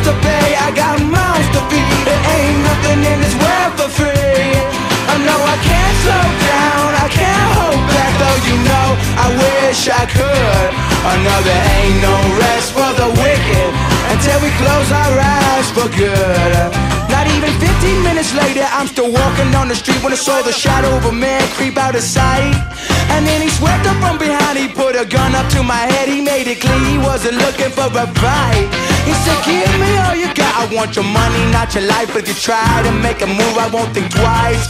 to pay, I got mouths to feed. There ain't nothing in this world for free. I know I can't slow down, I can't hold back, though you know I wish I could. I know there ain't no rest for the wicked until we close our eyes for good. Not even 15 minutes later, I'm still walking on the street when I saw the shadow of a man creep out of sight. And then he swept up from behind, he put a gun up to my head, he made it clear he wasn't looking for a fight. He said, Give me all you got, I want your money, not your life. If you try to make a move, I won't think twice.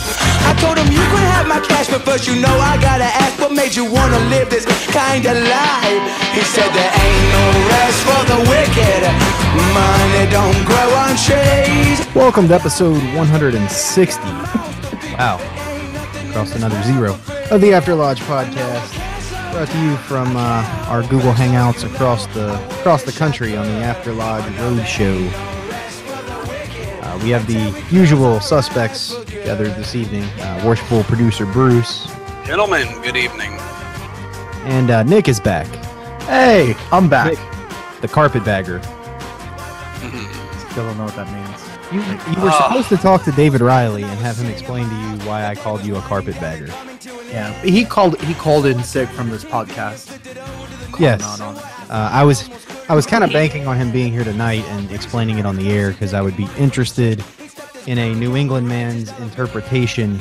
I told him, You can have my cash, but first you know I gotta ask, what made you wanna live this kind of life? He said, There ain't no rest for the wicked, money don't grow on trees. Welcome to episode 160. Wow. Crossed another zero of the After Lodge podcast. Brought to you from uh, our Google Hangouts across the across the country on the After Lodge Road Show. Uh, we have the usual suspects gathered this evening. Uh, worshipful producer Bruce Gentlemen, good evening. and uh, Nick is back. Hey, I'm back. Nick, the carpetbagger. Still don't know what that means. You, you were Ah. supposed to talk to David Riley and have him explain to you why I called you a carpetbagger. Yeah, he called. He called in sick from this podcast. Calling Yes. out on. Uh, I was I was kind of banking on him being here tonight and explaining it on the air because I would be interested in a New England man's interpretation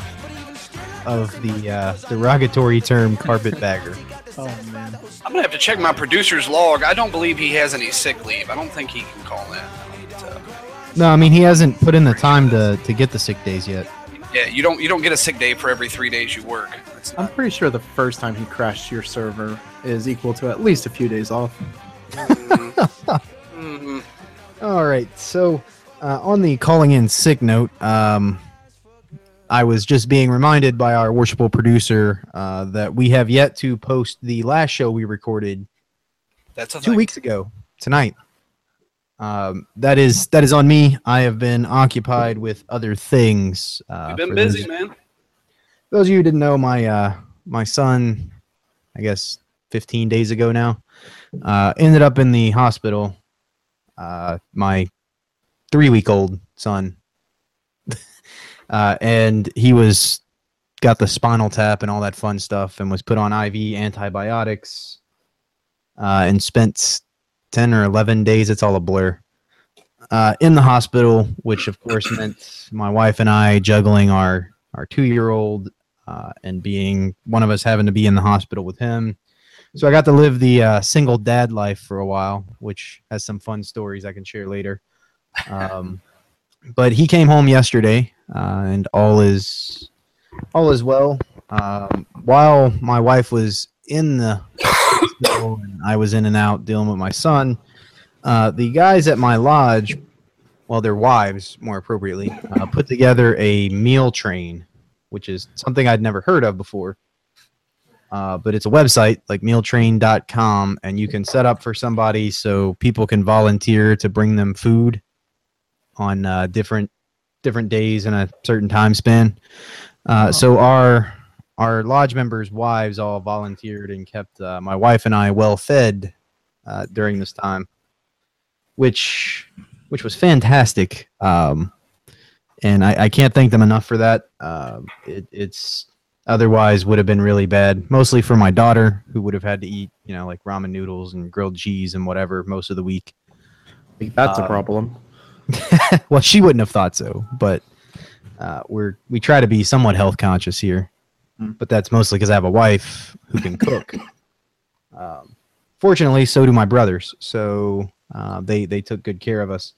of the uh, derogatory term carpetbagger. Oh man. I'm gonna have to check my producer's log. I don't believe he has any sick leave. I don't think he can call in. But, No, I mean he hasn't put in the time to, to get the sick days yet. yeah, you don't you don't get a sick day for every three days you work. That's I'm pretty sure the first time he crashed your server is equal to at least a few days off. Mhm. All right, so uh, on the calling in sick note, um, I was just being reminded by our worshipful producer uh, that we have yet to post the last show we recorded That's two thing. weeks ago tonight. Um, that is that is on me. I have been occupied with other things. Uh, You've been busy, those, man. those of you who didn't know, my uh, my son, I guess 15 days ago now, uh, ended up in the hospital. Uh, my three week old son, uh, and he was got the spinal tap and all that fun stuff, and was put on IV antibiotics, uh, and spent 10 or 11 days. It's all a blur. Uh, in the hospital, which of course meant my wife and I juggling our our two year old uh, and being one of us having to be in the hospital with him. So I got to live the uh, single dad life for a while, which has some fun stories I can share later. Um, but he came home yesterday, uh, and all is all is well. Um, while my wife was in the and I was in and out dealing with my son, uh, the guys at my lodge, well, their wives, more appropriately, uh, put together a meal train, which is something I'd never heard of before. uh, but it's a website like mealtrain.com, and you can set up for somebody so people can volunteer to bring them food on uh, different different days in a certain time span. Uh, So our our lodge members' wives all volunteered and kept uh, my wife and I well fed uh, during this time, which which was fantastic. Um, and I, I can't thank them enough for that. Um, it, it's otherwise would have been really bad, mostly for my daughter who would have had to eat, you know, like ramen noodles and grilled cheese and whatever most of the week. That's Um, a problem. well, she wouldn't have thought so, but uh, we're we try to be somewhat health conscious here. Mm. But that's mostly because I have a wife who can cook. um, fortunately, so do my brothers, so uh, they they took good care of us.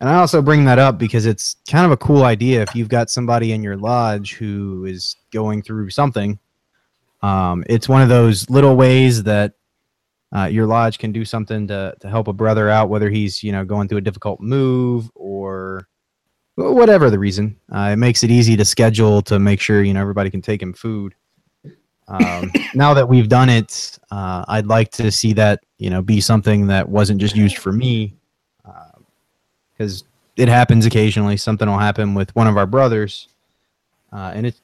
And I also bring that up because it's kind of a cool idea if you've got somebody in your lodge who is going through something. Um, it's one of those little ways that uh, your lodge can do something to, to help a brother out, whether he's you know going through a difficult move or whatever the reason. Uh, it makes it easy to schedule to make sure you know everybody can take him food. Um, now that we've done it, uh, I'd like to see that you know be something that wasn't just used for me, because it happens occasionally. Something will happen with one of our brothers, uh, and it.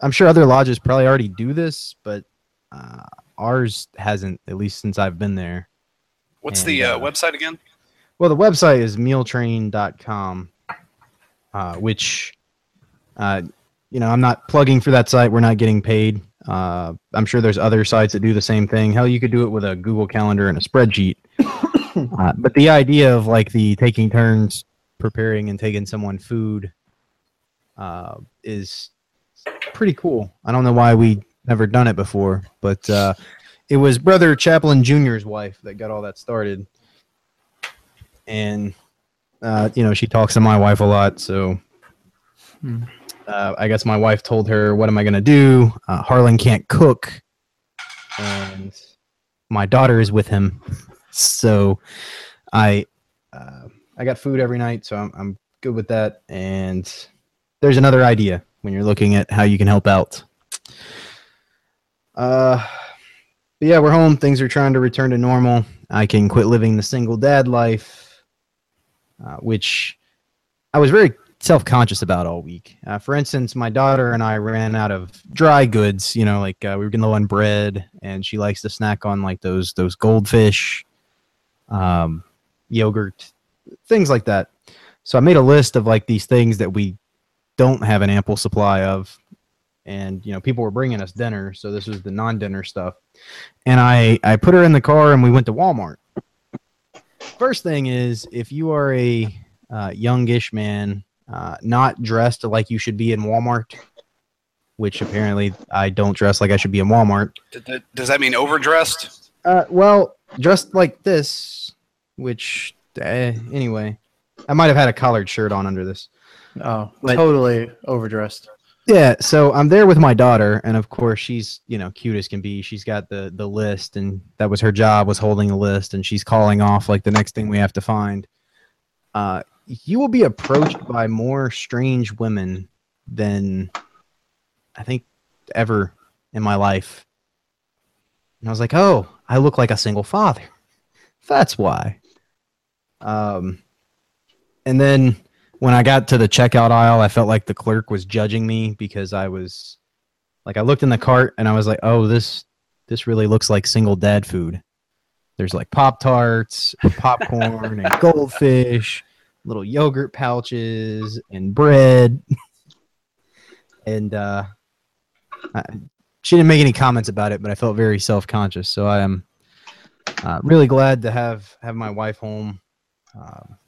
I'm sure other lodges probably already do this, but uh, ours hasn't, at least since I've been there. What's And, the uh, uh, website again? Well, the website is mealtrain.com, uh, which, uh, you know, I'm not plugging for that site. We're not getting paid. Uh, I'm sure there's other sites that do the same thing. Hell, you could do it with a Google Calendar and a spreadsheet. uh, but the idea of like the taking turns preparing and taking someone food uh, is pretty cool. I don't know why we never done it before, but uh, it was Brother chaplin Jr.'s wife that got all that started and uh, you know she talks to my wife a lot so Hmm. uh, i guess my wife told her what am i going to do? Uh, harlan can't cook. And my daughter is with him. So i uh, i got food every night so I'm, I'm good with that. And there's another idea when you're looking at how you can help out. Uh but yeah we're home. Things are trying to return to normal. I can quit living the single dad life uh, which I was very self conscious about all week. Uh, for instance, my daughter and I ran out of dry goods. You know, like uh, we were getting low on bread, and she likes to snack on like those those goldfish, um, yogurt, things like that. So I made a list of like these things that we don't have an ample supply of, and you know people were bringing us dinner, so this was the non dinner stuff. And I I put her in the car and we went to Walmart first thing is if you are a uh, youngish man uh, not dressed like you should be in walmart which apparently i don't dress like i should be in walmart D- d- Does that mean overdressed? uh, well dressed like this which uh, anyway i might have had a collared shirt on under this Oh, But- totally overdressed. Yeah, so I'm there with my daughter, and of course she's you know cute as can be. She's got the the list, and that was her job was holding a list, and she's calling off like the next thing we have to find. Uh, you will be approached by more strange women than I think ever in my life. And I was like, oh, I look like a single father. That's why. Um, and then when I got to the checkout aisle, I felt like the clerk was judging me because I was like I looked in the cart and I was like, "Oh, this this really looks like single dad food." There's like Pop Tarts, popcorn, and goldfish, little yogurt pouches, and bread. and uh, I, she didn't make any comments about it, but I felt very self conscious. So I am uh, really glad to have have my wife home. Um,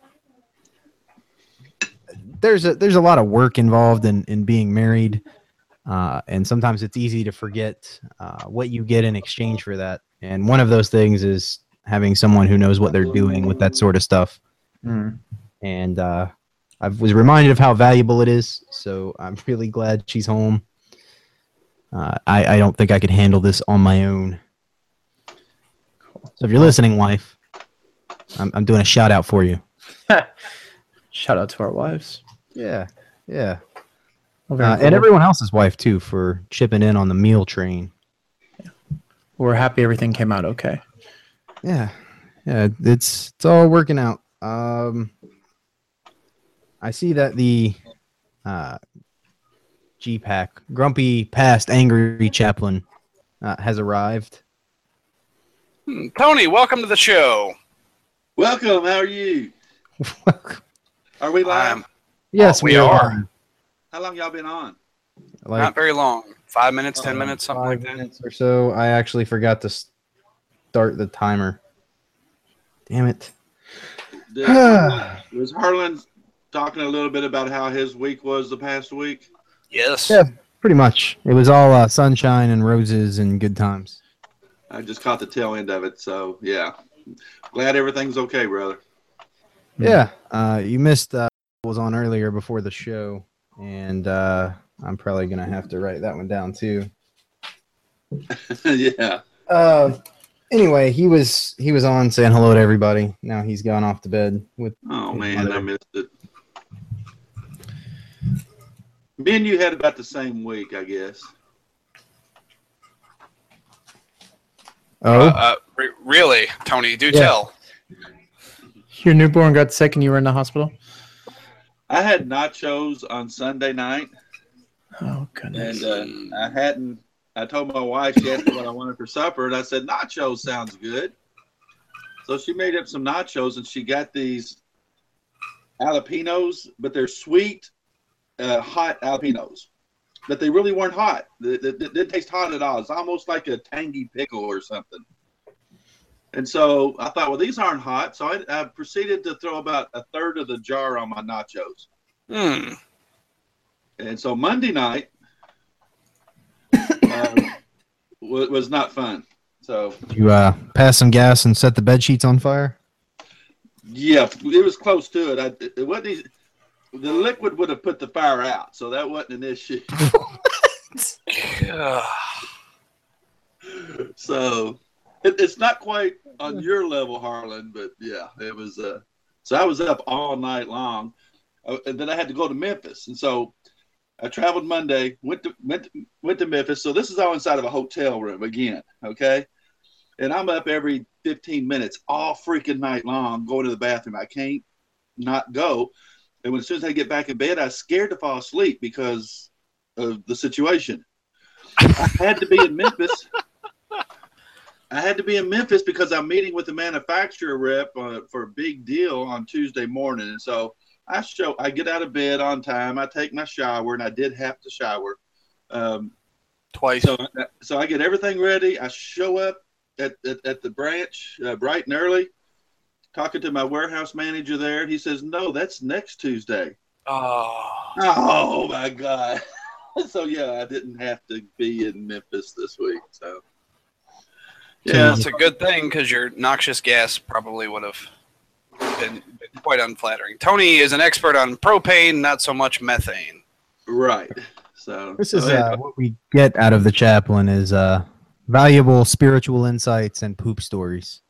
there's a there's a lot of work involved in in being married, uh, and sometimes it's easy to forget uh, what you get in exchange for that. And one of those things is having someone who knows what they're doing with that sort of stuff. Mm. And uh, I was reminded of how valuable it is. So I'm really glad she's home. Uh, I, I don't think I could handle this on my own. So if you're listening, wife, I'm, I'm doing a shout out for you. Shout out to our wives. Yeah, yeah. Oh, Uh, cool. and everyone else's wife too for chipping in on the meal train. We're happy everything came out okay. Yeah, yeah, it's it's all working out. Um, I see that the uh, GPAC, grumpy past angry chaplain, uh, has arrived. Hmm, Tony, welcome to the show. Welcome. How are you? Are we live? I'm yes, we are. on. How long y'all been on? Like not very long. Five minutes, ten Uh, minutes, something five like that. minutes or so. I actually forgot to start the timer. Damn it. Did was Harlan talking a little bit about how his week was the past week? Yes. Yeah. Pretty much. It was all uh, sunshine and roses and good times. I just caught the tail end of it, so yeah. Glad everything's okay, brother. Yeah. Uh, you missed uh, what was on earlier before the show, and uh, I'm probably gonna have to write that one down too. yeah. Uh, anyway, he was he was on saying hello to everybody. Now he's gone off to bed with. Oh His man, I missed it. Me and you had about the same week, I guess. Oh, Uh, uh, re- really, Tony? Do Yeah. tell. Your newborn got sick and you were in the hospital? I had nachos on Sunday night, Oh, goodness. and uh, I hadn't. I told my wife she asked me what I wanted for supper, and I said nachos sounds good. So she made up some nachos, and she got these jalapenos, but they're sweet, uh, hot jalapenos. But they really weren't hot. They, they, they didn't taste hot at all. It's almost like a tangy pickle or something. And so I thought, well, these aren't hot. So I, I proceeded to throw about a third of the jar on my nachos. Hmm. And so Monday night uh, wa- was not fun. So you uh, pass some gas and set the bed sheets on fire. yeah, it was close to it. I, it wasn't. easy- The liquid would have put the fire out, so that wasn't an issue. So it, it's not quite on your level, Harlan, but yeah, it was. Uh, so I was up all night long, uh, and then I had to go to Memphis, and so I traveled Monday, went to went to, went to Memphis. So this is all inside of a hotel room again, okay? And I'm up every 15 minutes all freaking night long, going to the bathroom. I can't not go. And when as soon as I get back in bed, I was scared to fall asleep because of the situation. I had to be in Memphis. I had to be in Memphis because I'm meeting with the manufacturer rep uh, for a big deal on Tuesday morning, and so I show. I get out of bed on time. I take my shower, and I did have to shower. Um, Twice. so, so I get everything ready. I show up at, at, at the branch uh, bright and early, talking to my warehouse manager there, and he says, "No, that's next Tuesday." Oh. Oh my god! so yeah, I didn't have to be in Memphis this week. So yeah, It's a good thing because your noxious gas probably would have been, been quite unflattering. Tony is an expert on propane, not so much methane. right. So This is uh, what we get out of the chaplain is uh, valuable spiritual insights and poop stories.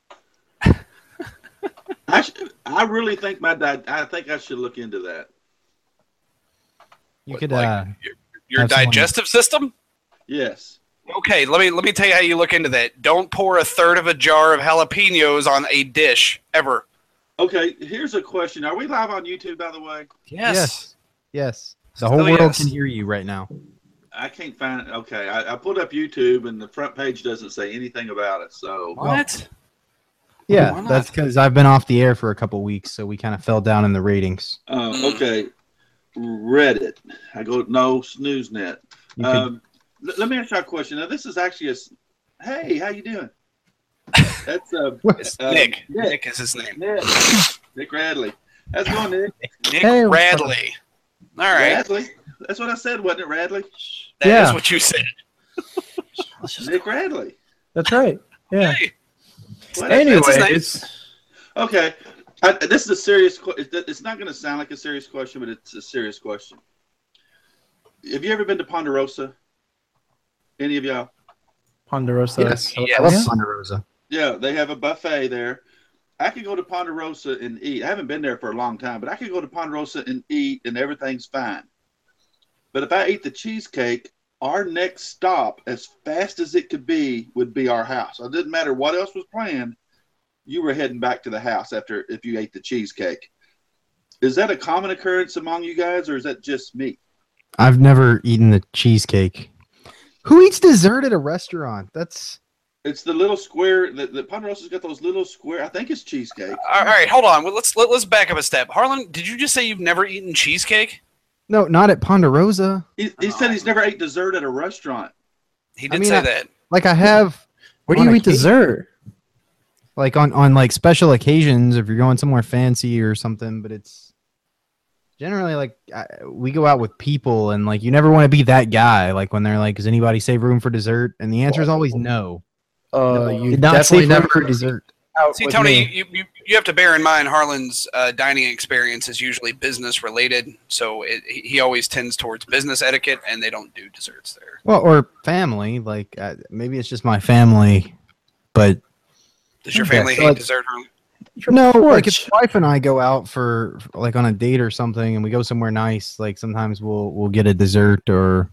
I, sh- I really think my di- I think I should look into that. You What, could like, uh, your, your have someone- digestive system. Yes. Okay, let me let me tell you how you look into that. Don't pour a third of a jar of jalapenos on a dish ever. Okay. Here's a question: Are we live on YouTube? By the way, yes, yes. The Still whole world yes. can hear you right now. I can't find. Okay, I, I pulled up YouTube, and the front page doesn't say anything about it. So What? Yeah, Why that's because I've been off the air for a couple weeks, so we kind of fell down in the ratings. uh, okay, Reddit. I go no SnoozeNet. You could, Um, l- let me ask you a question. Now, this is actually a. Hey, how you doing? That's uh, What's- uh, Nick. Nick. Nick is his name. Nick. Nick Radley. How's it going, Nick? Nick Hey. Radley. All right, Radley. That's what I said, wasn't it, Radley? that is Yeah. what you said. Nick Radley. That's right. Yeah. Hey, What? Anyway, That's his name. Okay. I, this is a serious question. It's not going to sound like a serious question, but it's a serious question. Have you ever been to Ponderosa? Any of y'all? Ponderosa. yes, yes. I love Ponderosa. Yeah, they have a buffet there. I could go to Ponderosa and eat. I haven't been there for a long time, but I could go to Ponderosa and eat, and everything's fine. But if I eat the cheesecake our next stop, as fast as it could be, would be our house. It didn't matter what else was planned. You were heading back to the house after if you ate the cheesecake. Is that a common occurrence among you guys, or is that just me? I've never eaten the cheesecake. Who eats dessert at a restaurant? That's It's the little square. The, the Ponderosa's got those little square. I think it's cheesecake. All right, hold on. Well, let's let, let's back up a step. Harlan, did you just say you've never eaten cheesecake? no, not at Ponderosa. He, he said he's never ate dessert at a restaurant. He I did mean, say I- that. Like I have, Where do you eat cake? dessert? like on on like special occasions if you're going somewhere fancy or something. But it's generally like I, we go out with people, and like you never want to be that guy. Like when they're like, "Does anybody save room for dessert?" And the answer is always no. Uh, you Did not definitely never room for dessert. See, Tony, you, you, you have to bear in mind Harlan's uh, dining experience is usually business related, so it, he he always tends towards business etiquette, and they don't do desserts there. Well, or family. Like uh, maybe it's just my family, but Does your Okay, family so hate like- dessert, Harlan? No. Like if my wife and I go out for like on a date or something, and we go somewhere nice, like sometimes we'll we'll get a dessert or.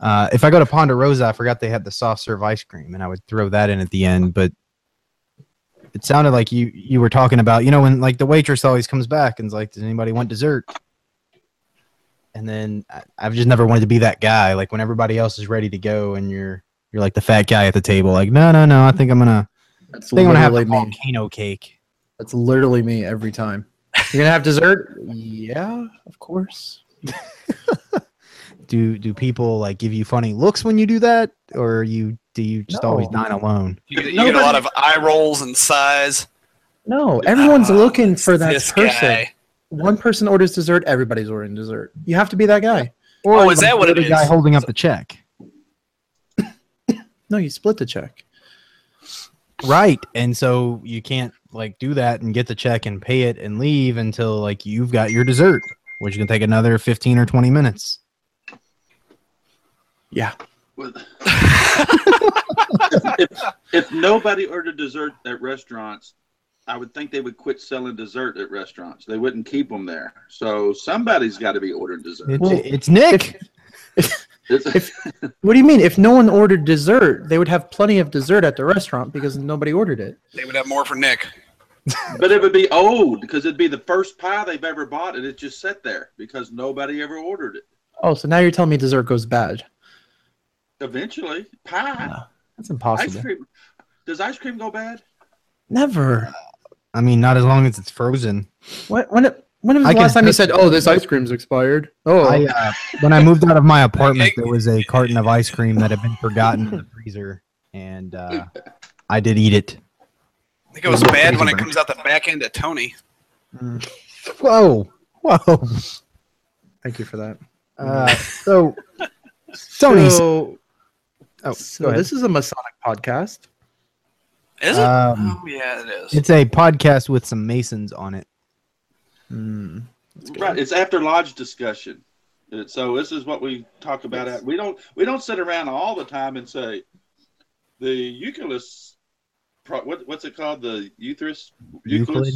Uh, if I go to Ponderosa, I forgot they had the soft serve ice cream, and I would throw that in at the end. But it sounded like you you were talking about, you know, when like the waitress always comes back and's like, "Does anybody want dessert?" And then I, I've just never wanted to be that guy. Like when everybody else is ready to go, and you're you're like the fat guy at the table, like, "No, no, no, I think I'm gonna That's I think I'm gonna have the literally me. volcano cake." That's literally me every time. You're gonna have dessert? Yeah, of course. do do people like give you funny looks when you do that or you do you just always dine alone You get, you get a lot of eye rolls and sighs. No, everyone's Ah, looking for that person. guy. One person orders dessert, everybody's ordering dessert. You have to be that guy. or Oh, is that what you're the guy holding up the check No, you split the check. right and so you can't like do that and get the check and pay it and leave until like you've got your dessert which can take another 15 or 20 minutes Yeah. If, if nobody ordered dessert at restaurants, I would think they would quit selling dessert at restaurants. They wouldn't keep them there. So somebody's got to be ordering dessert. it's, Well, it's nick It's- What do you mean? If no one ordered dessert, they would have plenty of dessert at the restaurant because nobody ordered it. They would have more for Nick. but it would be old because it'd be the first pie they've ever bought, and it just sat there because nobody ever ordered it. Oh, so now you're telling me dessert goes bad? Eventually, pie, No, that's impossible. ice cream. Does ice cream go bad? Never. i mean not as long as it's frozen When when it, when was the can last time you said, "Oh, this ice cream's expired"? Oh, I, uh, when i moved out of my apartment there was a carton of ice cream that had been forgotten in the freezer and uh, i did eat it It goes bad when it comes out the back end of Tony. whoa whoa thank you for that. uh, so Tony, So, oh, so this is a Masonic podcast. Is it? Um, oh yeah, it is. It's a podcast with some Masons on it. Hmm. Right. It's after lodge discussion. Uh, So this is what we talk about. At, we don't we don't sit around all the time and say the Eucharist. Pro, what, what's it called? The Eucharist. Euclid?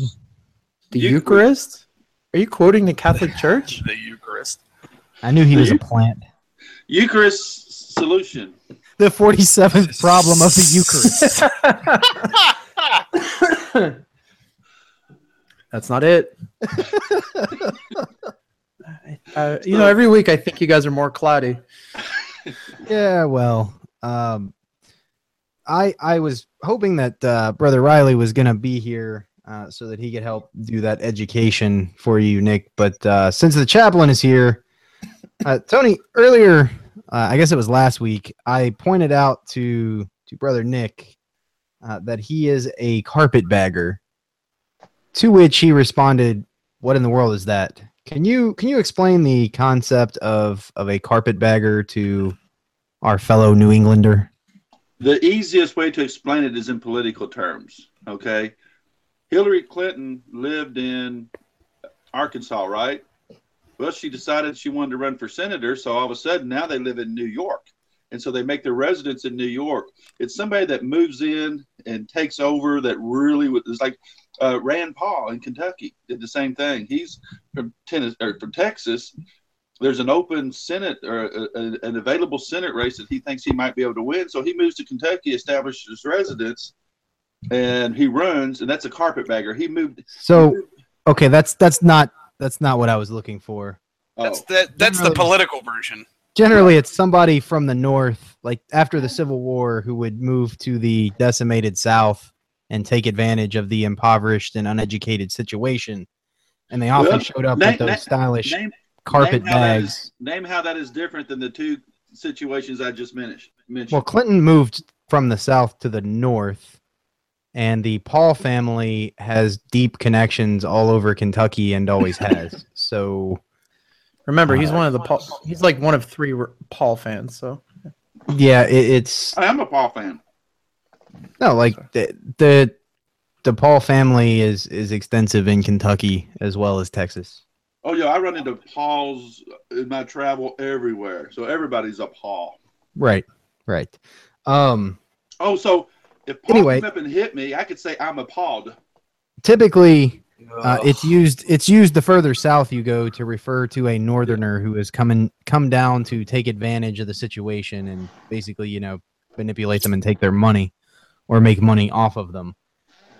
The Eucharist. Eucharist? Are you quoting the Catholic Church? the Eucharist. I knew he was a plant. Eucharist solution. The 47th problem of the Eucharist. That's not it. uh, you know, every week I think you guys are more cloudy. yeah, well, um, I I was hoping that uh, Brother Riley was to be here uh, so that he could help do that education for you, Nick. But uh, since the chaplain is here, uh, Tony, earlier, uh, I guess it was last week, I pointed out to to Brother Nick uh, that he is a carpetbagger. To which he responded, "What in the world is that?" Can you can you explain the concept of of a carpetbagger to our fellow New Englander? The easiest way to explain it is in political terms. Okay, Hillary Clinton lived in Arkansas, right? Well, she decided she wanted to run for senator, so all of a sudden now they live in New York, and so they make their residence in New York. It's somebody that moves in and takes over. That really was like uh, Rand Paul in Kentucky did the same thing. He's from Tennessee or from Texas, there's an open Senate or a, a- an available Senate race that he thinks he might be able to win. So he moves to Kentucky, establishes his residence, and he runs. And that's a carpetbagger. He moved. So okay, that's that's not that's not what I was looking for. oh, That's the that's the political version. Generally, it's somebody from the north, like after the Civil War, who would move to the decimated South and take advantage of the impoverished and uneducated situation. And they often Well, showed up na- with those na- stylish name, carpet name bags. is- name how that is different than the two situations I just mentioned. mentioned. Well, Clinton moved from the south to the north, and the Paul family has deep connections all over Kentucky and always has. So, Remember, he's Uh, one of the Paul. He's like one of three Paul fans. So yeah, it, it's I am a Paul fan. no like the, the the Paul family is is extensive in Kentucky as well as Texas. Oh yeah, I run into Pauls in my travel everywhere. So everybody's a Paul. Right, right. Um, Oh, so if Paul Anyway. came up and hit me, I could say I'm appalled. typically, uh, it's used it's used the further south you go to refer to a northerner who has come in come down to take advantage of the situation and basically you know manipulate them and take their money or make money off of them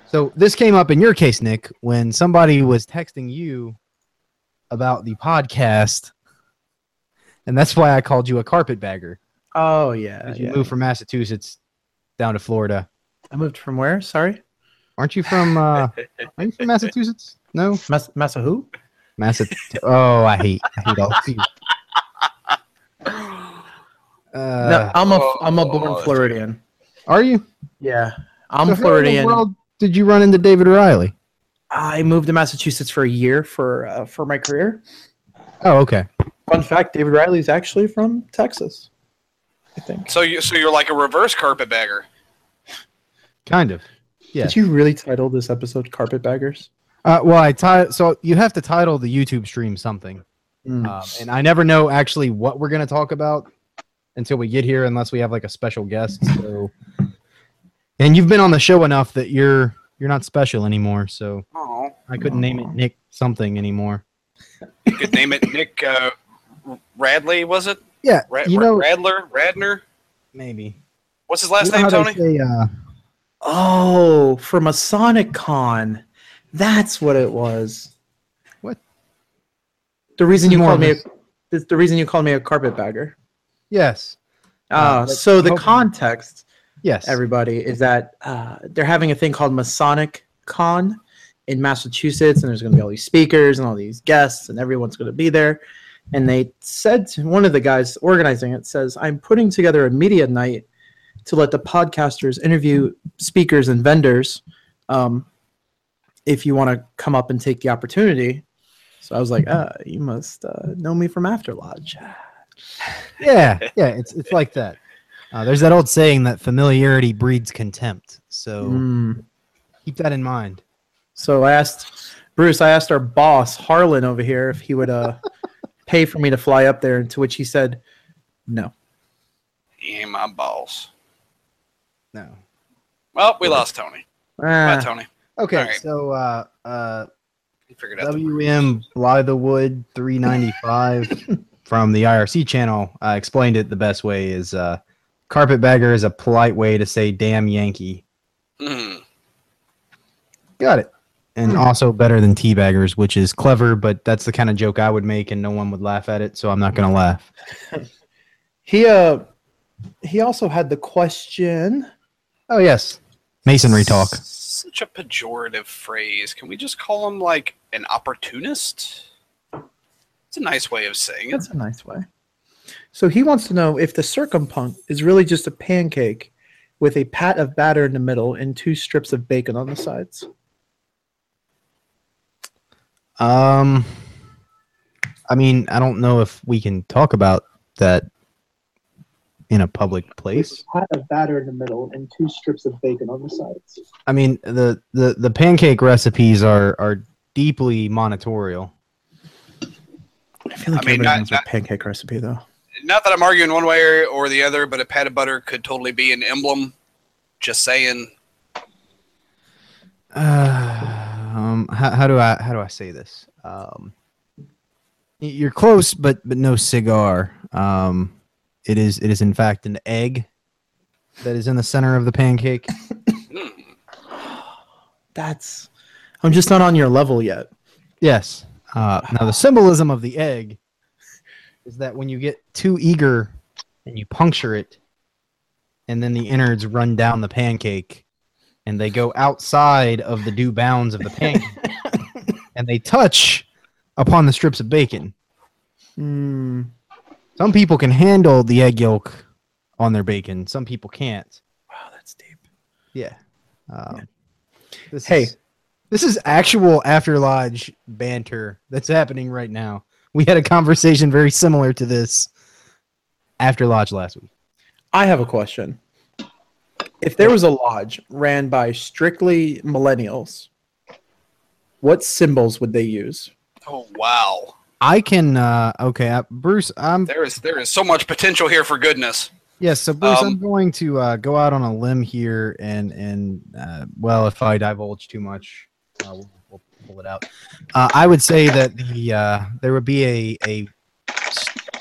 so this came up in your case nick when somebody was texting you about the podcast and that's why i called you a carpetbagger oh yeah, you yeah. moved from massachusetts down to florida I moved from where? Sorry, aren't you from uh are you from massachusetts no Mas- Massa who? Massachusetts. Oh, I hate, I hate all of you. no, Uh, I'm a I'm a oh, born that's- Floridian. are you? Yeah, I'm So how in the Floridian. world did you run into David O'Reilly? I moved to Massachusetts for a year for uh, for my career. Oh, okay. Fun fact: David Riley is actually from Texas. I think. So you so you're like a reverse carpetbagger. Kind of. Yes. Did you really title this episode "Carpetbaggers"? Uh, well, I ti- so you have to title the YouTube stream something, Mm. um, and I never know actually what we're gonna talk about until we get here, unless we have like a special guest. So, and you've been on the show enough that you're you're not special anymore. So Oh, I couldn't name it Nick something anymore. you could name it Nick uh, Radley, was it? Yeah, Ra- you know Radler, Radner. maybe. What's his last You know name, Tony? they say, uh, Oh, for Masonic Con. That's what it was. What? The reason This you called me a, a- the reason you called me a carpetbagger. yes, Uh, but- so the okay. context, yes. everybody, is that uh, they're having a thing called Masonic Con in Massachusetts, and there's going to be all these speakers and all these guests, and everyone's going to be there. And they said to one of the guys organizing it says, "I'm putting together a media night to let the podcasters interview speakers and vendors. Um, if you want to come up and take the opportunity." So I was like, uh, "You must uh, know me from After Lodge." yeah, yeah, it's it's like that. Uh, there's that old saying that familiarity breeds contempt. So Mm. keep that in mind. So I asked Bruce, I asked our boss Harlan over here if he would uh, pay for me to fly up there, to which he said, "No." He ain't my boss. No. Well, we lost Tony. Bye, Ah, Tony. Okay, All right. so uh, uh, He figured out. the- WM Blythewood 395 from the IRC channel uh, explained it the best way is uh, carpetbagger is a polite way to say damn Yankee. Hmm. Got it. And also better than teabaggers, which is clever, but that's the kind of joke I would make and no one would laugh at it, so I'm not going to laugh. he uh, he also had the question. Oh, yes. Masonry talk. Such a pejorative phrase. Can we just call him like an opportunist? It's a nice way of saying it. That's a nice way. So he wants to know if the circumpunct is really just a pancake with a pat of batter in the middle and two strips of bacon on the sides. Um, I mean, I don't know if we can talk about that in a public place. Pat of batter in the middle and two strips of bacon on the sides. I mean, the the the pancake recipes are are deeply monitorial. I feel like I mean, everybody not- knows not- a pancake recipe though. Not that I'm arguing one way or, or the other, but a pat of butter could totally be an emblem. Just saying. Uh, um, how, how do I how do I say this? Um, You're close, but but no cigar. Um, it is it is in fact an egg that is in the center of the pancake. That's. I'm just not on your level yet. Yes. Uh, now the symbolism of the egg is that when you get too eager and you puncture it, and then the innards run down the pancake, and they go outside of the due bounds of the pancake, and they touch upon the strips of bacon. Hmm. Some people can handle the egg yolk on their bacon. Some people can't. Wow, that's deep. Yeah. Um, This Hey. is, this is actual after lodge banter that's happening right now. We had a conversation very similar to this after lodge last week. I have a question. If there was a lodge ran by strictly millennials, what symbols would they use? Oh wow, I can. Uh, okay, uh, Bruce. I'm there is there is so much potential here for goodness. yes. So Bruce, I'm Um, going to uh, go out on a limb here, and and uh, well, if I divulge too much, uh, we'll, we'll pull it out. Uh, I would say that the uh, there would be a a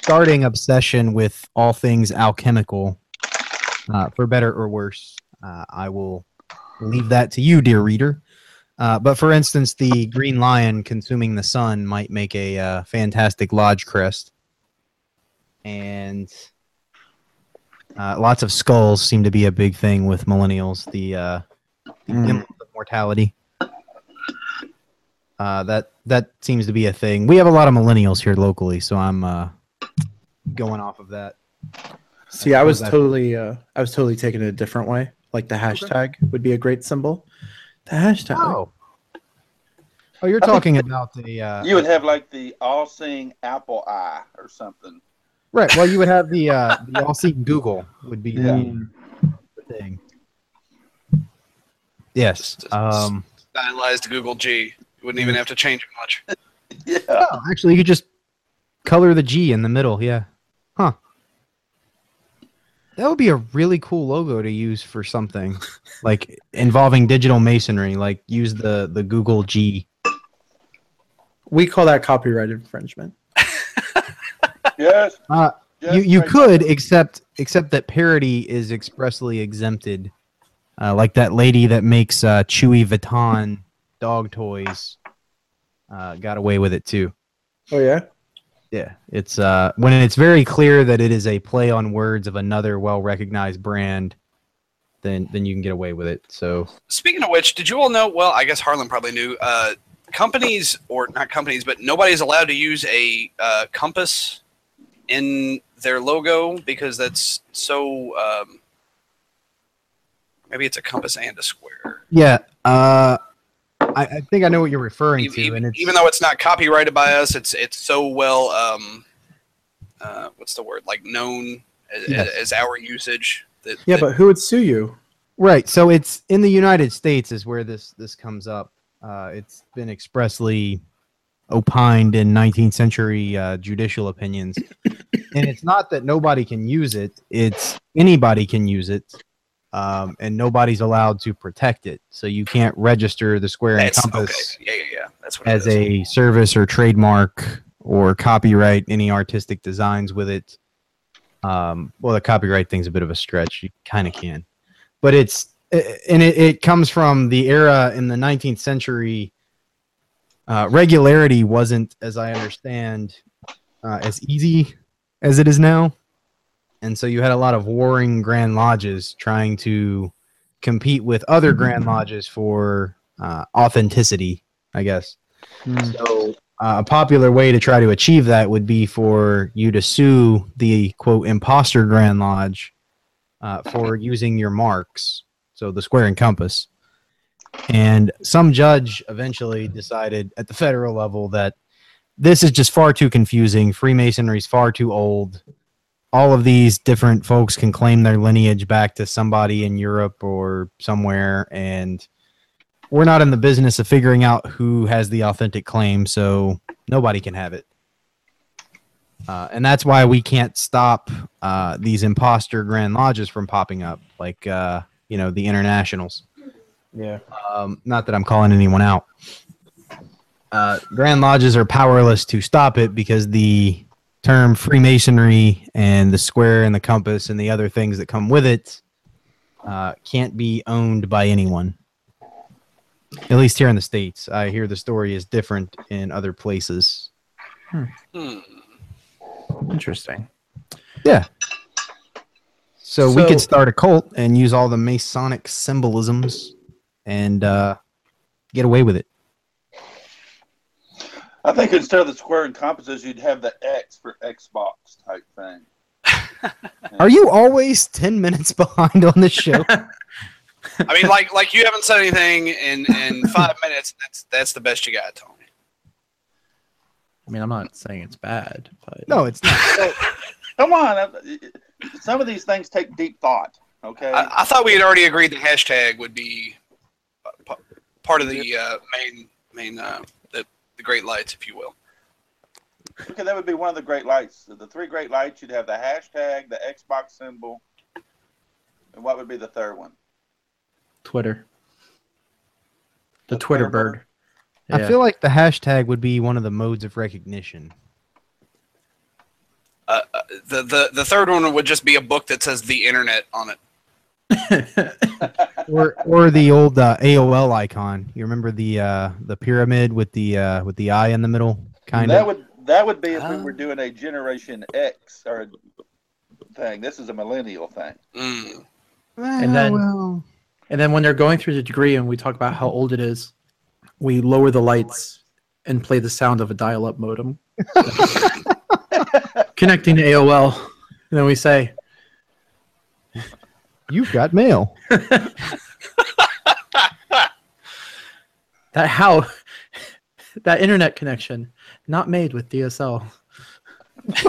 starting obsession with all things alchemical, uh, for better or worse. Uh, I will leave that to you, dear reader. Uh, but for instance, the green lion consuming the sun might make a uh, fantastic lodge crest, and uh, lots of skulls seem to be a big thing with millennials. The, uh, the Mm. of mortality. Uh, that that seems to be a thing. We have a lot of millennials here locally, so I'm uh, going off of that. See, I was totally, uh, I was totally taking it a different way. Like the hashtag would be a great symbol. The hashtag. Oh, oh, you're talking about the uh, You would have like the all-seeing apple eye or something. right. Well, you would have the uh, the all-seeing Google would be Yeah. the thing. Yes. Um, Stylized Google G. You wouldn't even have to change it much. Yeah. oh, actually, you could just color the G in the middle. Yeah. Huh. That would be a really cool logo to use for something like involving digital masonry. Like use the the Google G. We call that copyright infringement. Yes. Uh, yes, you you right. could except except that parody is expressly exempted. Uh, like that lady that makes uh, Chewy Vuitton dog toys uh, got away with it too. Oh yeah. Yeah, it's uh, when it's very clear that it is a play on words of another well recognized brand, then then you can get away with it. So Speaking of which, did you all know? Well, I guess Harlan probably knew. Uh, companies, or not companies, but nobody's allowed to use a uh, compass in their logo because that's so. Um, maybe it's a compass and a square. yeah, uh, I, I think I know what you're referring Even, to, and even, it's even though it's not copyrighted by us, it's it's so well. Um, uh, what's the word? Like known as, Yes. as our usage. That, Yeah, that- but who would sue you? Right. So it's in the United States is where this this comes up. Uh, it's been expressly opined in 19th century uh, judicial opinions, and it's not that nobody can use it. It's anybody can use it, um, and nobody's allowed to protect it. So you can't register the square and that's okay. compass Yeah, yeah, yeah. That's what as a service or trademark or copyright any artistic designs with it. Um, well, the copyright thing's a bit of a stretch. You kind of can, but it's and it, it comes from the era in the 19th century. Uh, regularity wasn't, as I understand, uh, as easy as it is now, and so you had a lot of warring grand lodges trying to compete with other grand lodges for uh, authenticity, I guess. So, uh, a popular way to try to achieve that would be for you to sue the quote imposter Grand Lodge uh, for using your marks, so the square and compass. And some judge eventually decided at the federal level that this is just far too confusing. freemasonry is far too old. All of these different folks can claim their lineage back to somebody in Europe or somewhere, and we're not in the business of figuring out who has the authentic claim, so nobody can have it. Uh, and that's why we can't stop uh, these imposter grand lodges from popping up, like uh, you know the internationals. Yeah. Um, not that I'm calling anyone out. uh, Grand Lodges are powerless to stop it because the term Freemasonry and the square and the compass and the other things that come with it uh, can't be owned by anyone. At least here in the States. I hear the story is different in other places. Hmm. Interesting. Yeah. So, we could start a cult and use all the Masonic symbolisms and uh, get away with it. I think instead of the square and compasses, you'd have the X for Xbox type thing. Are you always 10 minutes behind on the show? I mean, like like you haven't said anything in in five minutes. That's that's the best you got, Tony. I mean, I'm not saying it's bad, but no, it's not. Come on, uh, some of these things take deep thought. Okay, I, I thought we had already agreed the hashtag would be uh, part of the uh, main main uh, the the Great Lights, if you will. okay, that would be one of the great lights. The three great lights. You'd have the hashtag, the Xbox symbol, and what would be the third one? Twitter. The, The Twitter Twitter bird. bird? I feel like the hashtag would be one of the modes of recognition. Uh, uh, the the the third one would just be a book that says the internet on it. Or or the old uh, AOL icon. You remember the uh, the pyramid with the uh, with the eye in the middle, kind that of. would that would be if we Ah. were doing a Generation X or a thing. This is a millennial thing. Mm. And then- well, And then when they're going through the degree and we talk about how old it is, we lower the lights and play the sound of a dial-up modem connecting to AOL. And then we say, you've got mail. that how that internet connection not made with DSL.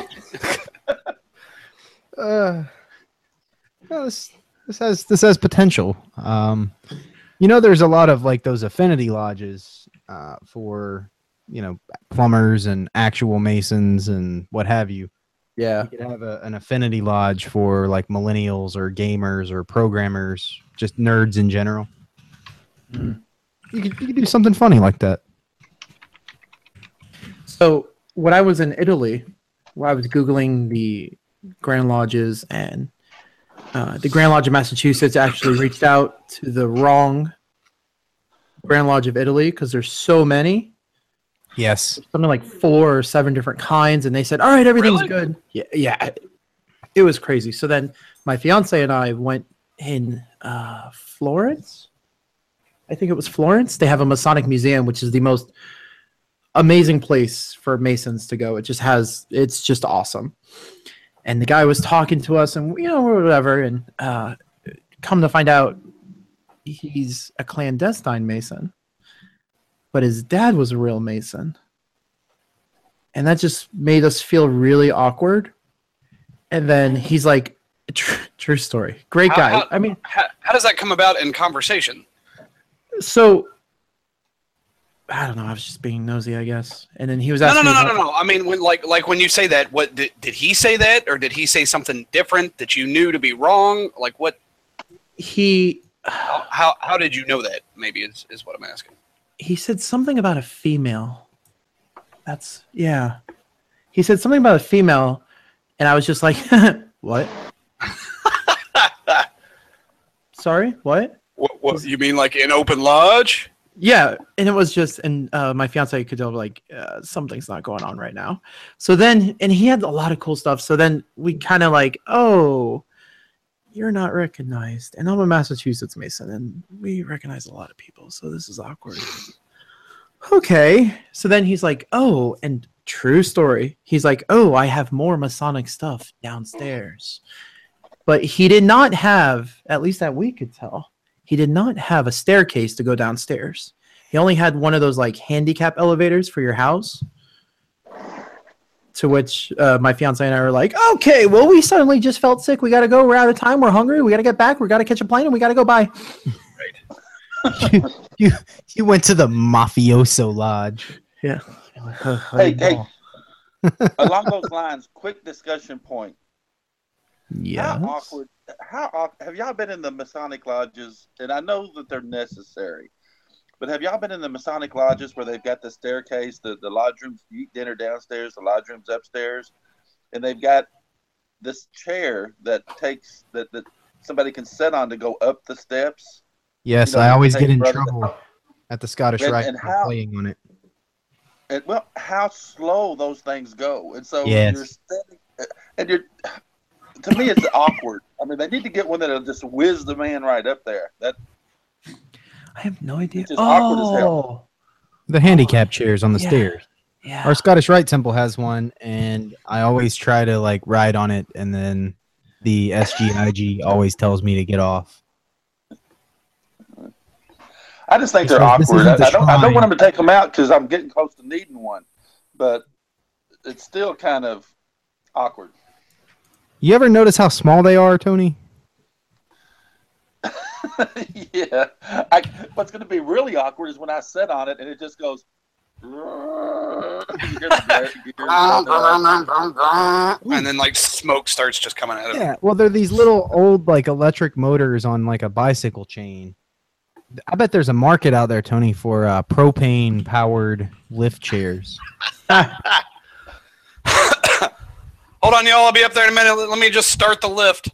Uh, this this has this has potential. Um, you know, there's a lot of like those affinity lodges uh, for you know plumbers and actual masons and what have you. Yeah. You could have a, an affinity lodge for like millennials or gamers or programmers, just nerds in general. Mhm. You could you could do something funny like that. So when I was in Italy, where I was googling the Grand Lodges, and uh, the Grand Lodge of Massachusetts actually reached out to the wrong Grand Lodge of Italy because there's so many, Yes. something like four or seven different kinds, and they said, "All right, everything's Really? good." Yeah, yeah, it was crazy. So then my fiance and I went in uh, Florence. I think it was Florence. They have a Masonic museum, which is the most amazing place for Masons to go. It just has, it's just awesome. And the guy was talking to us, and you know, whatever. And uh, come to find out, he's a clandestine Mason, but his dad was a real Mason. And that just made us feel really awkward. And then he's like, "Tr- true story. Great guy. how- I mean, How, how does that come about in conversation? so I don't know. I was just being nosy, I guess. And then he was asking no, no, no, no, no. I mean, when like like when you say that, what did, did he say that, or did he say something different that you knew to be wrong? Like what? he How how, how did you know that? Maybe is is what I'm asking. He said something about a female. That's yeah. He said something about a female, and I was just like, "What? Sorry, what?" What, what you mean, like in open lodge? Yeah, and it was just, and uh, my fiance could tell like uh, something's not going on right now. So then, and he had a lot of cool stuff. So then we kind of like, oh, you're not recognized, and I'm a Massachusetts Mason, and we recognize a lot of people, so this is awkward. okay, so then he's like, oh, and true story, he's like, oh, I have more Masonic stuff downstairs, but he did not have, at least that we could tell he did not have a staircase to go downstairs. He only had one of those like handicap elevators for your house. To which uh, my fiance and I were like, okay, well, we suddenly just felt sick. We got to go. We're out of time. We're hungry. We got to get back. We got to catch a plane and we got to go by. you you went to the mafioso lodge. Yeah. Hey, hey. Along those lines, quick discussion point. Yeah. How awkward? How awk- have y'all been in the Masonic lodges? And I know that they're necessary, But have y'all been in the Masonic lodges where they've got the staircase, the, the lodge rooms, you eat dinner downstairs, the lodge rooms upstairs, and they've got this chair that takes that, that somebody can sit on to go up the steps. Yes, You know, I always get in trouble at the Scottish And- Rite and for how- playing on it. And well, how slow those things go. And so Yes. you're standing and you're to me it's awkward. I mean they need to get one that'll just whiz the man right up there. That I have no idea. It's just awkward as hell. Oh, The handicap chairs on the Yeah. stairs. yeah. Our Scottish Rite Temple has one, and I always try to like ride on it, and then the SGIG always tells me to get off. I just think He they're says, awkward. I, the I don't. I don't want them to take them out because I'm getting close to needing one, but it's still kind of awkward. You ever notice how small they are, Tony? yeah. I, what's going to be really awkward is when I sit on it and it just goes. You hear the gears and, then like smoke starts just coming out of it. Yeah. Well, they're these little old like electric motors on like a bicycle chain. I bet there's a market out there, Tony, for uh, propane powered lift chairs. Hold on, y'all. I'll be up there in a minute. Let let me just start the lift.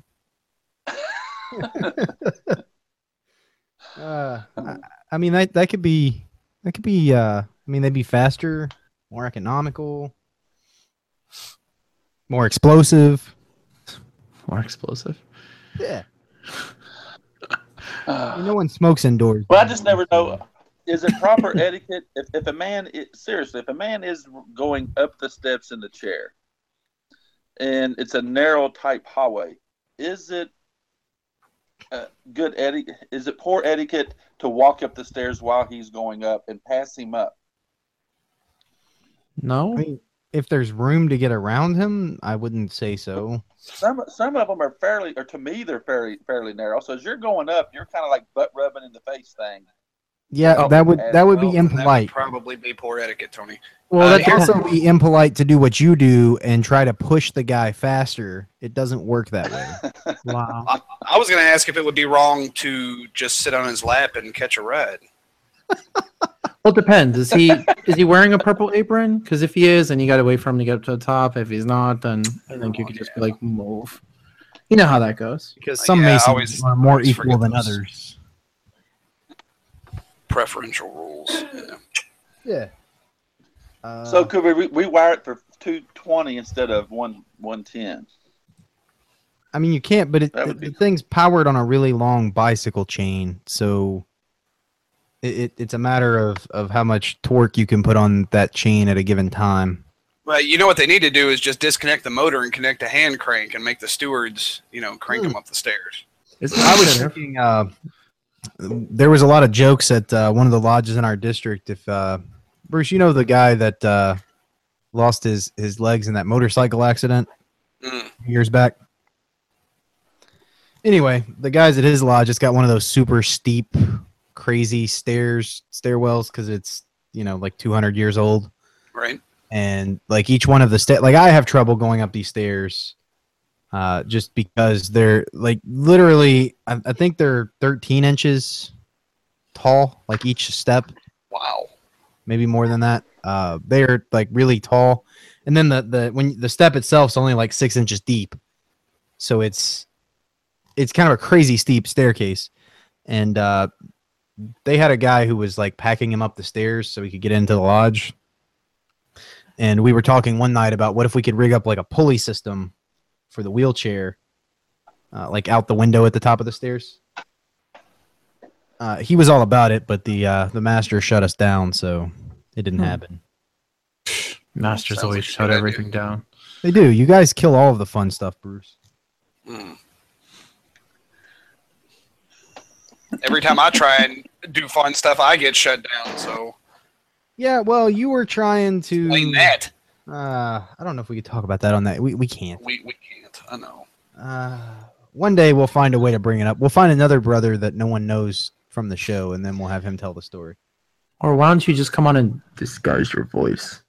Uh, I, I mean that that could be that could be. Uh, I mean they'd be faster, more economical, more explosive. More explosive. Yeah. uh, No one smokes indoors. Well, I just never know. Is it proper etiquette if, if a man i seriously if a man is going up the steps in the chair, and it's a narrow type hallway, is it uh, good etiquette? Is it poor etiquette to walk up the stairs while he's going up and pass him up? No. I mean, if there's room to get around him, I wouldn't say so. Some some of them are fairly, or to me, they're fairly fairly narrow. So as you're going up, you're kind of like butt rubbing in the face thing. Yeah, Oh, that would that would well, be then That would impolite. probably be poor etiquette, Tony. Well, Uh, that here- could also be impolite to do what you do and try to push the guy faster. It doesn't work that way. Wow. I was going to ask if it would be wrong to just sit on his lap and catch a ride. Well, it depends. Is he is he wearing a purple apron? Because if he is, then you got to wait for him to get up to the top. If he's not, then I think you could just be like move. You know how that goes. Because some Yeah, masons always- are more equal than those. others. Preferential rules. Yeah. Yeah. Uh, So could we re- rewire it for two twenty instead of one one ten? I mean, you can't, but it, the, be- the thing's powered on a really long bicycle chain, so it, it, it's a matter of, of how much torque you can put on that chain at a given time. Well, you know what they need to do is just disconnect the motor and connect a hand crank and make the stewards, you know, crank them up the stairs. I was thinking, uh, there was a lot of jokes at uh, one of the lodges in our district. If uh, Bruce, you know the guy that uh, lost his his legs in that motorcycle accident Mm. years back. Anyway, the guys at his lodge just got one of those super steep, crazy stairs stairwells because it's you know like 200 years old, Right? and like each one of the sta- like I have trouble going up these stairs, uh, just because they're like literally I, I think they're 13 inches tall, like each step. Wow. maybe more than that. Uh, they're like really tall, and then the the when the step itself's only like six inches deep, so it's it's kind of a crazy steep staircase, and uh, they had a guy who was like packing him up the stairs so he could get into the lodge, and we were talking one night about what if we could rig up like a pulley system for the wheelchair, uh, like out the window at the top of the stairs. Uh, he was all about it, but the uh, the master shut us down, so it didn't Hmm. happen. Masters Sounds always like shut good everything down. They do. You guys kill all of the fun stuff, Bruce. Mm. Every time I try and do fun stuff, I get shut down. So Yeah, well, you were trying to. explain that. Uh, I don't know if we could talk about that on that. We we can't. We we can't. I know. Uh, one day we'll find a way to bring it up. We'll find another brother that no one knows from the show, and then we'll have him tell the story. Or why don't you just come on and disguise your voice?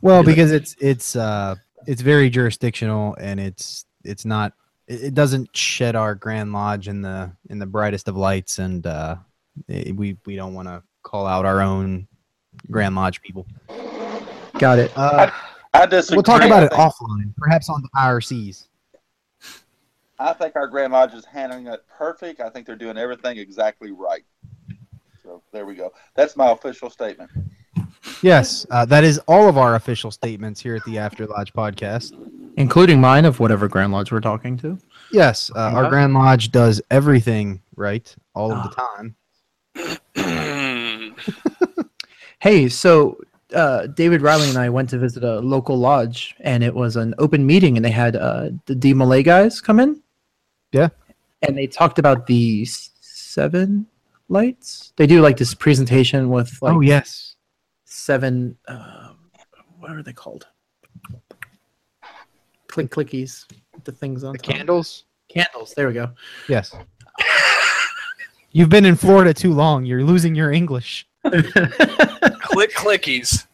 Well, Yeah. because it's it's uh it's very jurisdictional, and it's it's not. It it doesn't shed our Grand Lodge in the in the brightest of lights, and uh, Eh, We we don't want to call out our own Grand Lodge people. Got it. Uh, I disagree. we'll talk about it offline, perhaps on the IRCs. I think our Grand Lodge is handling it perfect. I think they're doing everything exactly right. So there we go. That's my official statement. Yes, uh, that is all of our official statements here at the After Lodge podcast. Including mine of whatever Grand Lodge we're talking to. Yes, uh, our Grand Lodge does everything right all of the time. Hey, so uh, David Riley and I went to visit a local lodge, and it was an open meeting, and they had uh, the DeMolay guys come in. Yeah. And they talked about the seven lights. They do like this presentation with like oh yes, seven. Uh, what are they called? Click clickies. The things on the top. candles. Candles. There we go. Yes. You've been in Florida too long. You're losing your English. Click clickies.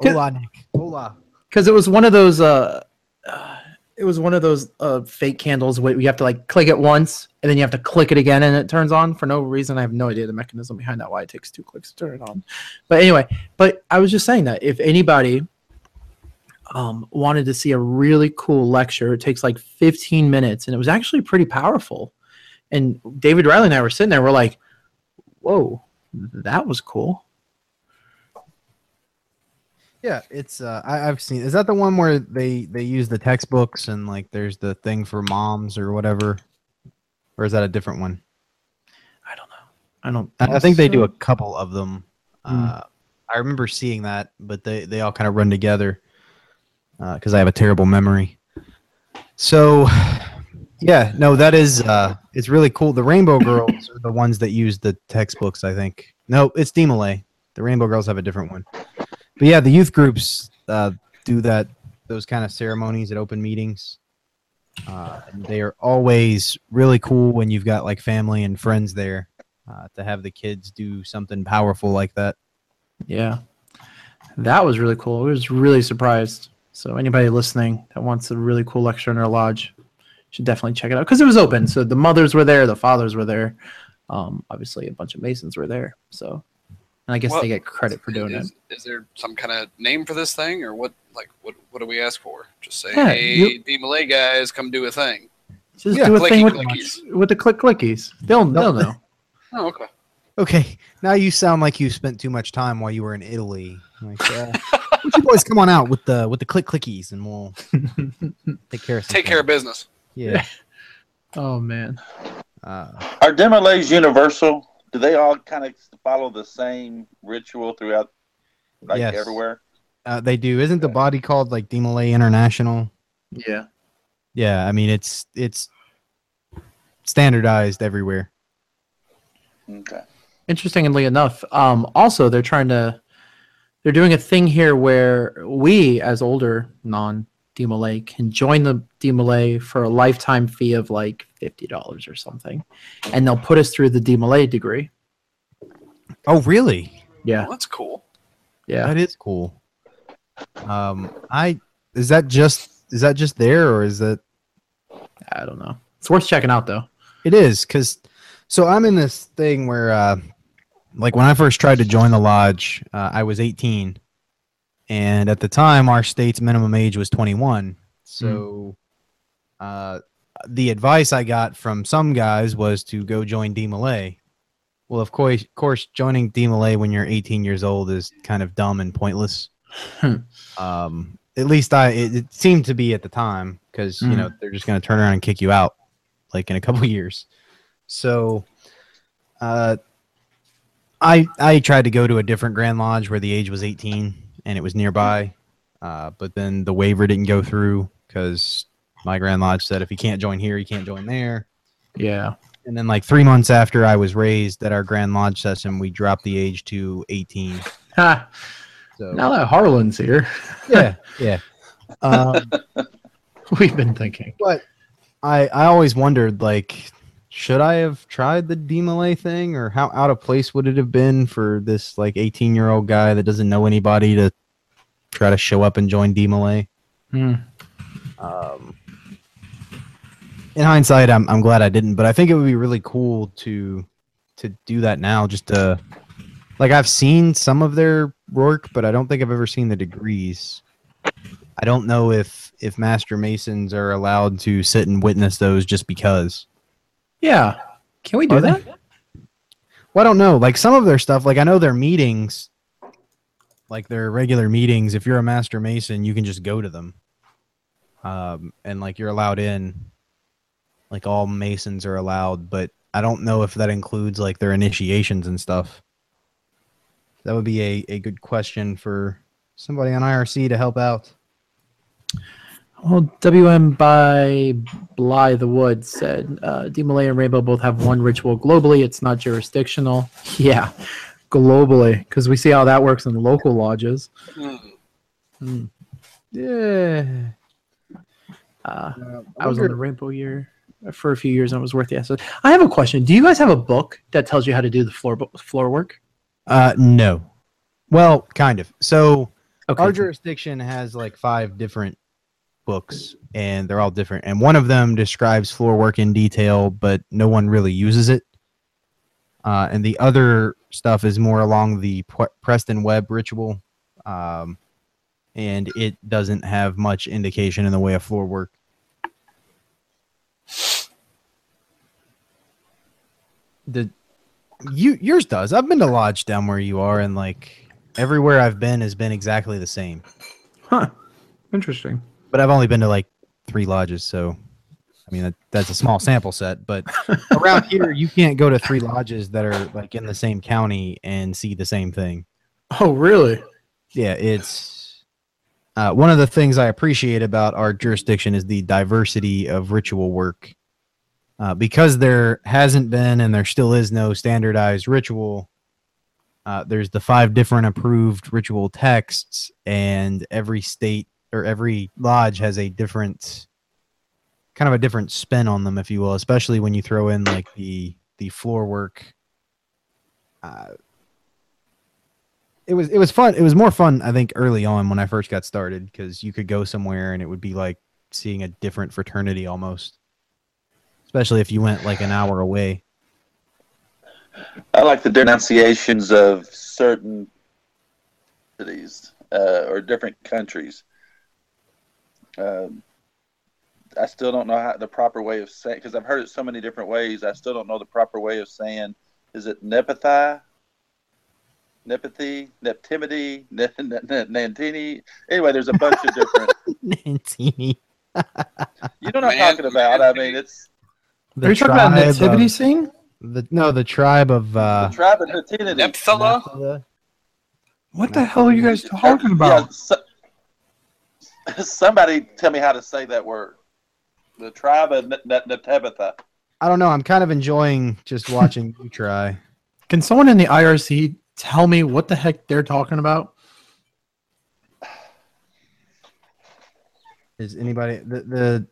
Hola, Nick. Hola. because it was one of those uh, uh it was one of those uh fake candles where you have to like click it once and then you have to click it again and it turns on for no reason i have no idea the mechanism behind that why it takes two clicks to turn it on but anyway but i was just saying that if anybody um wanted to see a really cool lecture it takes like 15 minutes and it was actually pretty powerful and david riley and i were sitting there we're like whoa that was cool Yeah, it's uh, I, I've seen. Is that the one where they they use the textbooks and like there's the thing for moms or whatever, or is that a different one? i don't know i don't I, I think they do a couple of them. Mm. Uh, I remember seeing that, but they they all kind of run together because I have a terrible memory. So, yeah, no, that is uh, it's really cool. The Rainbow Girls are the ones that use the textbooks. I think. No, it's DeMolay. The Rainbow Girls have a different one. But yeah, the youth groups uh, do that those kind of ceremonies at open meetings. Uh, they are always really cool when you've got like family and friends there uh, to have the kids do something powerful like that. Yeah. That was really cool. I was really surprised. So anybody listening that wants a really cool lecture in their lodge should definitely check it out because it was open. So the mothers were there, the fathers were there. Um, obviously, a bunch of masons were there. So, and I guess Well, they get credit for doing is, it. Is there some kind of name for this thing, or what? Like, what? What do we ask for? Just say, Yeah, "Hey, you- DeMolay guys, come do a thing." Just yeah, do a thing with, clickies. with the click clickies. They'll they'll know. Oh, okay. Okay, now you sound like you spent too much time while you were in Italy. Like, uh, why don't you boys come on out with the with the click clickies and we'll take care of Take care of business. Yeah. oh man. Uh, Are DeMolays universal? Do they all kind of follow the same ritual throughout, like Yes. everywhere? uh, they do. Isn't the body called like DeMolay International? Yeah. Yeah, I mean it's it's standardized everywhere. Okay. Interestingly enough, um, also they're trying to they're doing a thing here where we, as older non DeMolay, can join the DeMolay for a lifetime fee of like fifty dollars or something, and they'll put us through the DeMolay degree. Oh, really? Yeah, Well, that's cool. yeah. That is cool. Um, I is that just is that just there or is that I don't know. It's worth checking out though. It is because so I'm in this thing where, uh, like, when I first tried to join the lodge, uh, I was 18, and at the time, our state's minimum age was 21. So, uh, the advice I got from some guys was to go join DeMolay. Well, of course, course, joining DeMolay when you're 18 years old is kind of dumb and pointless. Hmm. um, at least I it, it seemed to be at the time because you Mhm. know they're just going to turn around and kick you out like in a couple years. So, uh, I I tried to go to a different Grand Lodge where the age was 18 and it was nearby, uh, but then the waiver didn't go through because my Grand Lodge said if you can't join here, you can't join there. Yeah. And then like three months after I was raised at our Grand Lodge session, we dropped the age to 18. Ha, So now that Harlan's here, yeah, yeah. Um, we've been thinking. But I I always wondered like should I have tried the DeMolay thing or how out of place would it have been for this like 18 year old guy that doesn't know anybody to try to show up and join DeMolay? Hmm. Um, in hindsight, I'm I'm glad I didn't, but I think it would be really cool to to do that now. Just to like I've seen some of their work, but I don't think I've ever seen the degrees. I don't know if if master masons are allowed to sit and witness those just because. Yeah. Can we do Are they? that? Well, I don't know. Like some of their stuff, like I know their meetings, like their regular meetings. If you're a master mason, you can just go to them, um, and like you're allowed in. Like all masons are allowed, but I don't know if that includes like their initiations and stuff. That would be a, a good question for somebody on IRC to help out. Well, WM by Bly the Wood said, uh, Malay and Rainbow both have one ritual globally. It's not jurisdictional. Yeah, globally, because we see how that works in local lodges. Hmm. Yeah. Uh, I was on the Rainbow year for a few years and it was worth the effort. I have a question. Do you guys have a book that tells you how to do the floor floor work? Uh, no. Well, kind of. So Okay. our jurisdiction has like five different books and they're all different. And one of them describes floor work in detail but no one really uses it. Uh, and the other stuff is more along the P- preston webb ritual um, and it doesn't have much indication in the way of floor work. The you yours does. I've been to lodge down where you are and like everywhere i've been has been exactly the same. Huh. Interesting. But I've only been to like three lodges, so I mean that, that's a small sample set. But around here, you can't go to three lodges that are like in the same county and see the same thing. Oh, really? Yeah, it's uh, one of the things I appreciate about our jurisdiction is the diversity of ritual work. Uh, because there hasn't been and there still is no standardized ritual. Uh, there's the five different approved ritual texts, and every state or every lodge has a different, kind of a different spin on them, if you will. Especially when you throw in like the the floor work. Uh, it was it was fun. It was more fun, I think, early on when I first got started because you could go somewhere and it would be like seeing a different fraternity almost. Especially if you went like an hour away. I like the denunciations of certain cities uh, or different countries. Um, I still don't know how the proper way of saying because I've heard it so many different ways. I still don't know the proper way of saying. Is it Nepathy? Nepathy, Neptimity, Ne- Ne- Ne- Nantini. Anyway, there's a bunch of different. Nantini. You know what I'm Man- talking about? I mean, it's The Are you talking about tribe nativity of- scene? The, no, the tribe of uh, the tribe of Neptinity. Nephthala? What the hell are you guys talking about? Yeah, so, somebody tell me how to say that word. The tribe of Ne- Ne- Netabitha. I don't know. I'm kind of enjoying just watching you try. Can someone in the IRC tell me what the heck they're talking about? Is anybody the the?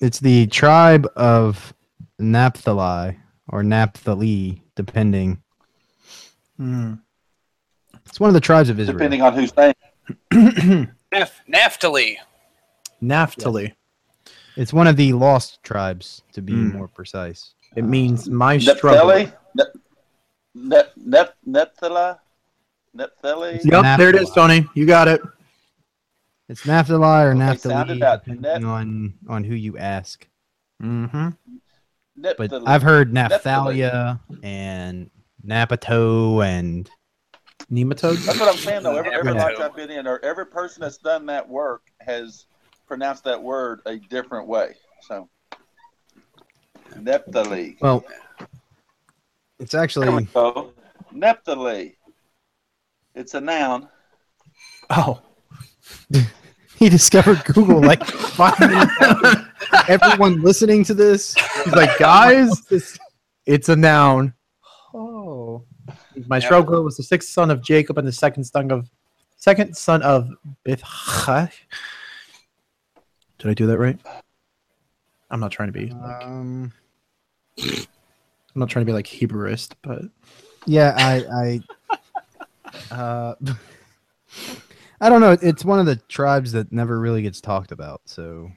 It's the tribe of Naphtali or Naphtali, depending. Hmm. It's one of the tribes of Israel. Depending on who's saying. Naph- Naphtali. Naphtali. It's one of the lost tribes, to be Mm. more precise. It means my struggle. Nephtali? Ne- Ne- Ne- Nephthala? Nephtali? Yep, there it is, Tony. You got it. It's Naphtali or Okay, Naphtali, sounded depending Nep- on on who you ask. Mm-hmm. But I've heard Naphtali. Naphthalia and Napato and Nematodes. That's what I'm saying, though. Every, every Yeah. lodge I've been in, or every person that's done that work has pronounced that word a different way. So, Nephtali. well, it's There we actually go. Nephtali. It's a noun. Oh. he discovered Google like five everyone listening to this. He's like, guys, This- it's a noun. My struggle was the sixth son of Jacob and the second son of second son of Bilhah. Did I do that right? I'm not trying to be like um, I'm not trying to be like Hebrewist, but yeah, I, I, uh, I don't know. It's one of the tribes that never really gets talked about. So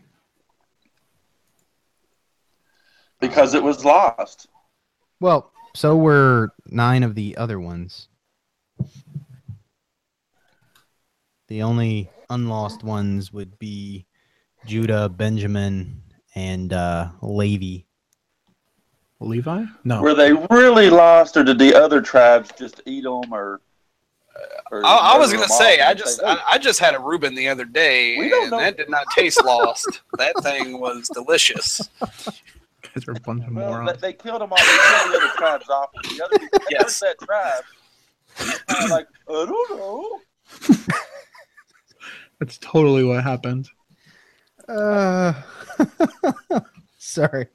because it was lost. Well, so were nine of the other ones. The only unlost ones would be Judah, Benjamin, and uh, Levi. Levi? No. Were they really lost, or did the other tribes just eat them, or? or I, I was gonna say, I just say, I, I just had a Reuben the other day, We don't and know. that did not taste lost. that thing was delicious. guys are a bunch of Well, morons. they, they killed them all. They killed the other tribes off. The other people Yes. that tribe. Kind of like I don't know. That's totally what happened. Uh, sorry.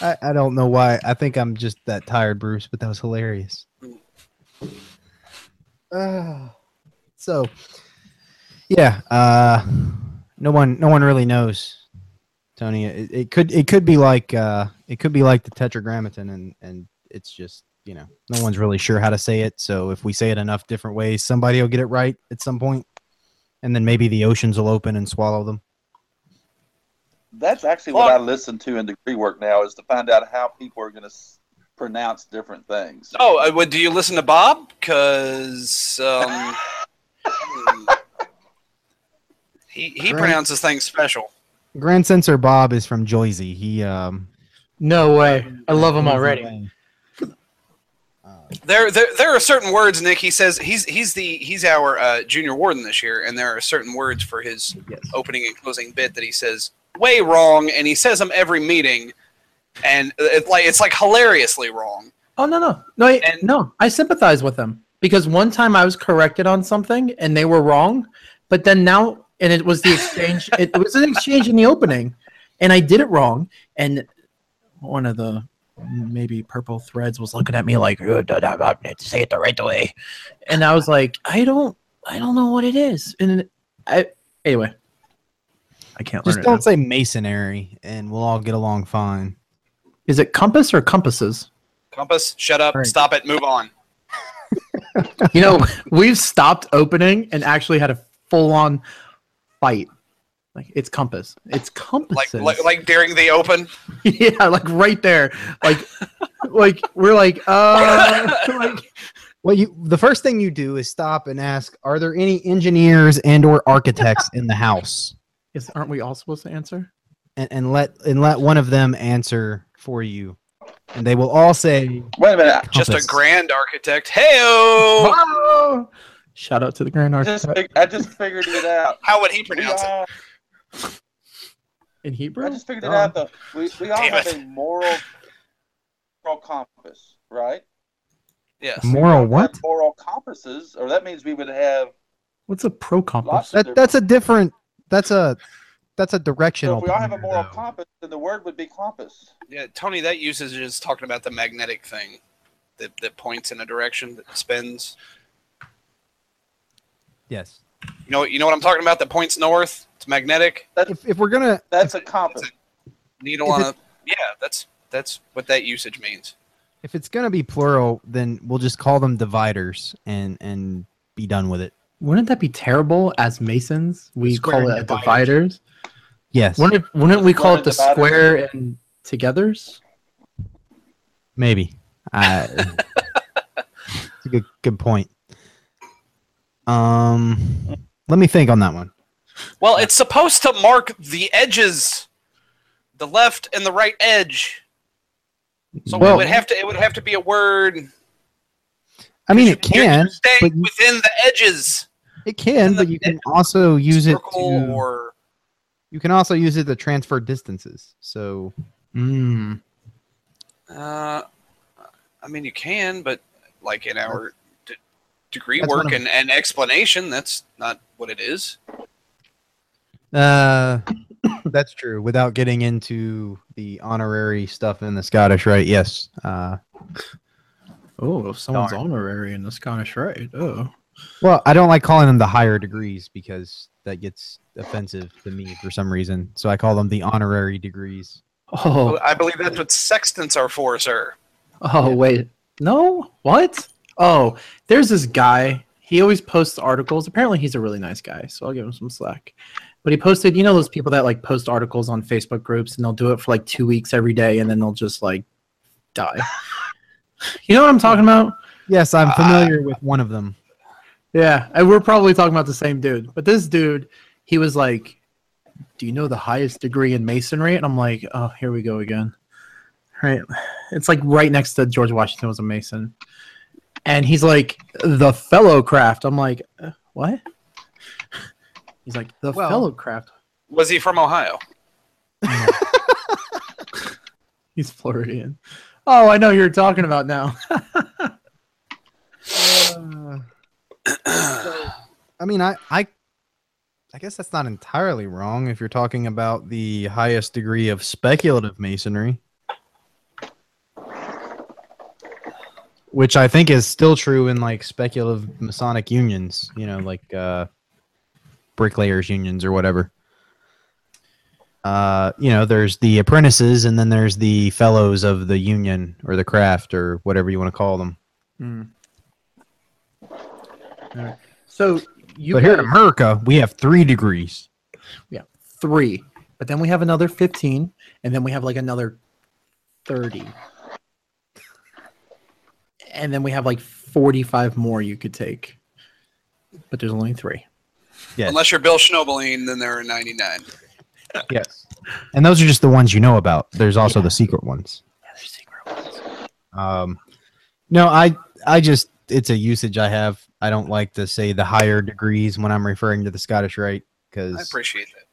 I, I don't know why. I think I'm just that tired, Bruce, but that was hilarious. Uh, so, yeah, uh, no one, no one really knows, Tony. It, it could, it could be like, uh, it could be like the Tetragrammaton, and and it's just, you know, no one's really sure how to say it. So if we say it enough different ways, somebody will get it right at some point, and then maybe the oceans will open and swallow them. That's actually what I listen to in degree work now is to find out how people are going to s- pronounce different things. Oh, uh, what, do you listen to Bob? Because um, hmm. he he Right. pronounces things special. Grand Censor Bob is from Joyzy. He um No way. I love him already. away. There, there, there are certain words, Nick. He says he's he's the he's our uh, junior warden this year, and there are certain words for his Yes. opening and closing bit that he says way wrong, and he says them every meeting, and it's like it's like hilariously wrong. Oh no no no I, And- no! I sympathize with them because one time I was corrected on something and they were wrong, but then now and it was the exchange. it, was an exchange in the opening, and I did it wrong, and one of the maybe purple threads was looking at me like "Uh, da, da, da, say it the right way, and I was like, I don't, I don't know what it is, and I anyway, I can't Just don't say masonry, and we'll all get along fine. Is it compass or compasses? Compass, shut up, All right. stop it, move on. You know, we've stopped opening and actually had a full on fight. Like it's compass. It's Like, compasses. like like during the open. yeah, like right there. Like like we're like uh like Well, you the first thing you do is stop and ask, are there any engineers and or architects in the house? is, aren't we all supposed to answer? And, and let and let one of them answer for you. And they will all say Wait a minute. Just a grand architect. Heyo! Shout out to the Grand I just, Architect fig- I just figured it out. How would he We pronounce it? in Hebrew. I just figured it Oh. out. Though we, we all Damn have it. a moral, moral compass, right? Yes. moral what? Moral compasses, or that means we would have. What's a pro compass? That that's a different that's a that's a So directional. if we all have a moral though. compass, then the word would be compass. Yeah, Tony, that usage is talking about the magnetic thing that, that points in a direction that spins. Yes. You know, you know what I'm talking about? That points north. It's magnetic. If, if we're gonna That's a compass. Needle If on it- a. Yeah, that's that's what that usage means. if it's gonna be plural, then we'll just call them dividers and and be done with it. Wouldn't that be terrible as Masons? We Square call it dividers. dividers. Yes. Wouldn't it, wouldn't we call it the dividers. square and togethers? Maybe. Uh, it's a good good point. Um, let me think on that one. Well, it's supposed to mark the edges, the left and the right edge. So Well- it would have to. It would have to be a word. I mean, it can, staying but you, within the edges. it can, but you can also use it to. or You can also use it to transfer distances. So Mm. Uh, I mean, you can, but like in our degree That's work and, and explanation, that's not what it is. Uh, that's true. Without getting into the honorary stuff in the Scottish Rite, yes. Uh, Oh, if someone's Darn. honorary in the Scottish Rite. Oh. well, I don't like calling them the higher degrees because that gets offensive to me for some reason. So I call them the honorary degrees. Oh, I believe that's what sextants are for, sir. oh, wait. No? What? Oh, there's this guy. He always posts articles. Apparently, he's a really nice guy, so I'll give him some slack. But he posted, you know, those people that like post articles on Facebook groups and they'll do it for like two weeks every day and then they'll just like die. You know what I'm talking about? Yes, I'm uh, familiar with one of them. Yeah, and we're probably talking about the same dude. But this dude, he was like, "Do you know the highest degree in masonry?" And I'm like, "Oh, here we go again." Right? It's like right next to George Washington was a mason, and he's like, "The fellow craft." I'm like, uh, "What?" He's like, "The Well- fellow craft." Was he from Ohio? He's Floridian. Oh, I know who you're talking about now. Uh, so, I mean, I, I, I guess that's not entirely wrong if you're talking about the highest degree of speculative masonry, which I think is still true in like speculative Masonic unions. You know, like uh, bricklayers unions or whatever. Uh, you know, there's the apprentices, and then there's the fellows of the union or the craft or whatever you want to call them. Hmm. Alright. So you but here in America, we have three degrees. Yeah, three, but then we have another 15, and then we have like another 30. And then we have like 45 more you could take. But there's only three. Yes. Unless you're Bill Schnoebelen, then there are 99. Yes. And those are just the ones you know about. There's also the secret ones. Yeah, there's secret ones. Um, no, I I just it's a usage I have. I don't like to say the higher degrees when I'm referring to the Scottish Rite because I appreciate that.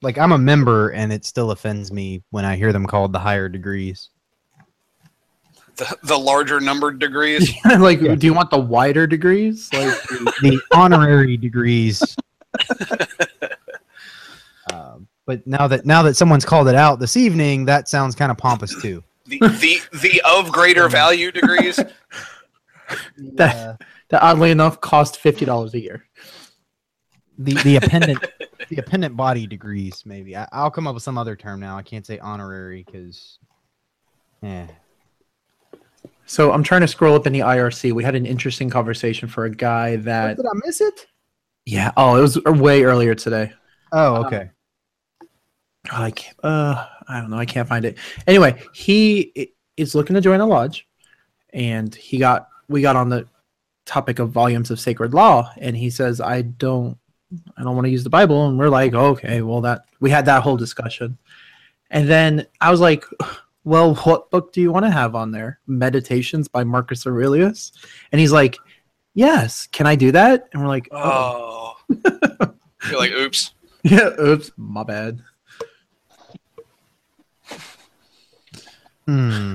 like I'm a member and it still offends me when I hear them called the higher degrees. The, the larger numbered degrees. like, Yeah. do you want the wider degrees? Like, The, the honorary degrees. Um, but now that now that someone's called it out this evening, that sounds kind of pompous too. The, the, the of greater value degrees. That- Uh, that oddly enough cost $50 a year. the the appendant the appendant body degrees maybe I, i'll come up with some other term now i can't say honorary because yeah So I'm trying to scroll up in the IRC. We had an interesting conversation for a guy that. did i miss it Yeah. Oh, it was way earlier today. oh okay Oh, I can't, uh, I don't know. I can't find it. Anyway, he is looking to join a lodge, and he got we got on the topic of volumes of sacred law, and he says, "I don't, I don't want to use the Bible," and we're like, "Okay, well that we had that whole discussion," and then I was like, "Well, what book do you want to have on there? Meditations by Marcus Aurelius?" And he's like, "Yes, can I do that?" And we're like, "Oh, Oh. You're like, oops. yeah, oops, my bad." hmm.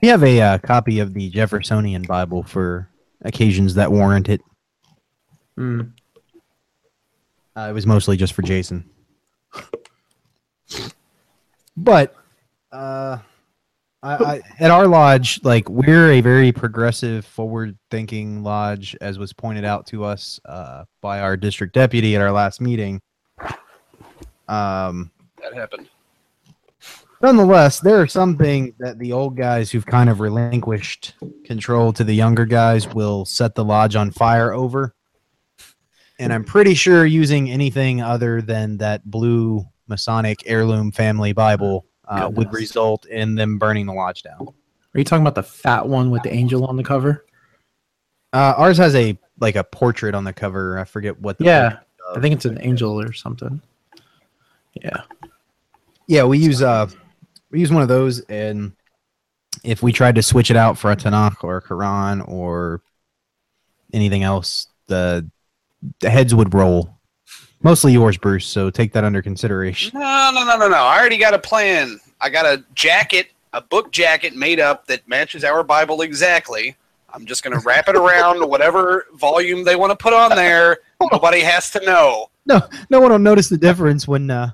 we have a uh, copy of the jeffersonian bible for occasions that warrant it Hmm. uh, it was mostly just for jason but uh I, I, at our lodge, like we're a very progressive, forward-thinking lodge, as was pointed out to us uh, by our district deputy at our last meeting. Um, That happened. nonetheless, there are some things that the old guys who've kind of relinquished control to the younger guys will set the lodge on fire over. And I'm pretty sure using anything other than that blue Masonic heirloom family Bible uh, would result in them burning the lodge down. Are you talking about the fat one with the angel on the cover? Uh, ours has a like a portrait on the cover. I forget what. The Yeah, I think it's an angel or something. Yeah. Yeah, we use uh, we use one of those, and if we tried to switch it out for a Tanakh or a Quran or anything else, the the heads would roll. Mostly yours, Bruce. So take that under consideration. No, no, no, no, no. I already got a plan. I got a jacket, a book jacket made up that matches our Bible exactly. I'm just going to wrap it around whatever volume they want to put on there. Nobody has to know. No, no one will notice the difference when uh,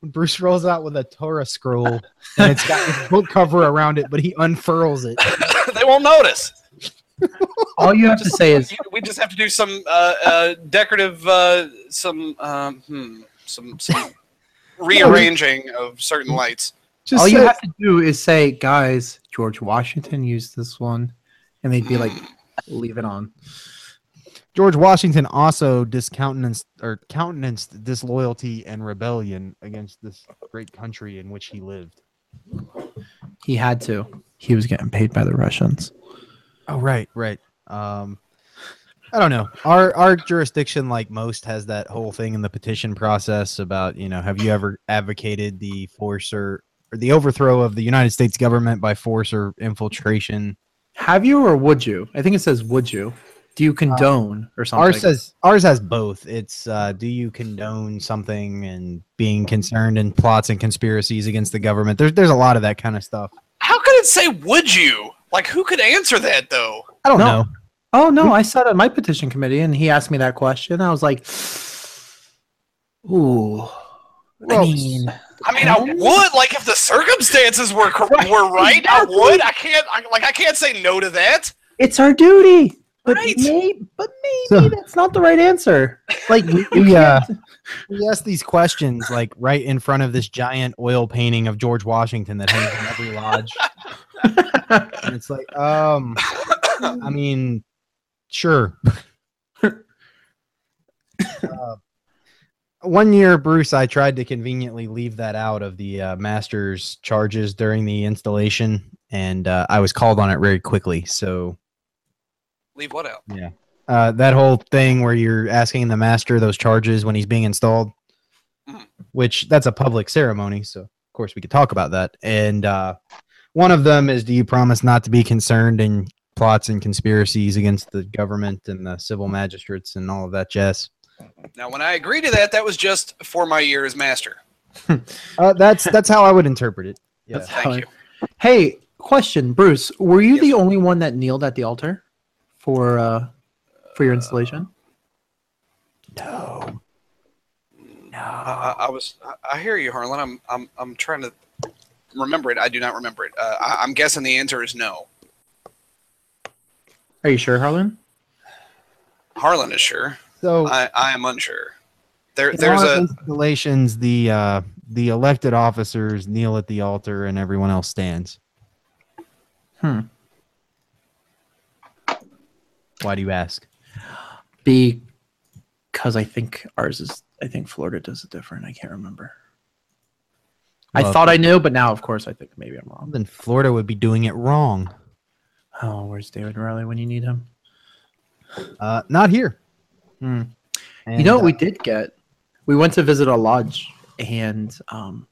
when Bruce rolls out with a Torah scroll and it's got his book cover around it, but he unfurls it. they won't notice. All you have to say is We just have to do some uh, uh, decorative, uh, some, um, hmm, some, some rearranging of certain lights. Just all you have to do is say, guys, George Washington used this one, and they'd be like, leave it on. George Washington also discountenanced or countenanced disloyalty and rebellion against this great country in which he lived. He had to. he was getting paid by the Russians. Oh right, right. Um, I don't know. Our our jurisdiction, like most, has that whole thing in the petition process about you know, have you ever advocated the force or, or the overthrow of the United States government by force or infiltration? Have you or would you? I think it says would you. Do you condone or something? Ours says ours has both. It's uh, do you condone something and being concerned in plots and conspiracies against the government? There's there's a lot of that kind of stuff. How could it say would you? Like who could answer that though? I don't No. know. Oh no, I sat on my petition committee and he asked me that question. I was like, "Ooh, I mean, I mean, I would like if the circumstances were cor- were right. I would. I can't. I, like I can't say no to that. it's our duty." But Right. may, but maybe So- that's not the right answer. Like, you, you We, uh, we ask these questions like right in front of this giant oil painting of George Washington that hangs in every lodge. and it's like, um, I mean, sure. Uh, one year, Bruce, I tried to conveniently leave that out of the uh, master's charges during the installation, and uh, I was called on it very quickly. So Leave what out? Yeah, uh, that whole thing where you're asking the master those charges when he's being installed, Mhm. which that's a public ceremony, so of course we could talk about that. And uh, one of them is, do you promise not to be concerned in plots and conspiracies against the government and the civil magistrates and all of that jazz? Now, when I agree to that, that was just for my year as master. Uh, that's that's how I would interpret it. Yeah. Thank how I- you. Hey, question, Bruce. Were you Yes, the only one that kneeled at the altar for uh for your installation? No. I, I, I was. I, I hear you, Harlan. I'm. I'm. I'm trying to remember it. I do not remember it. Uh, I, I'm guessing the answer is no. Are you sure, Harlan? Harlan is sure. So I, I am unsure. There, in there's our a. installations, the uh, the elected officers kneel at the altar and everyone else stands. Hmm. Why do you ask? Because I think ours is. I think Florida does it different. I can't remember. I thought I knew, but now, of course, I think maybe I'm wrong. Then Florida would be doing it wrong. Oh, where's David Riley when you need him? Uh, not here. And, you know what we uh, did get? We went to visit a lodge, and um,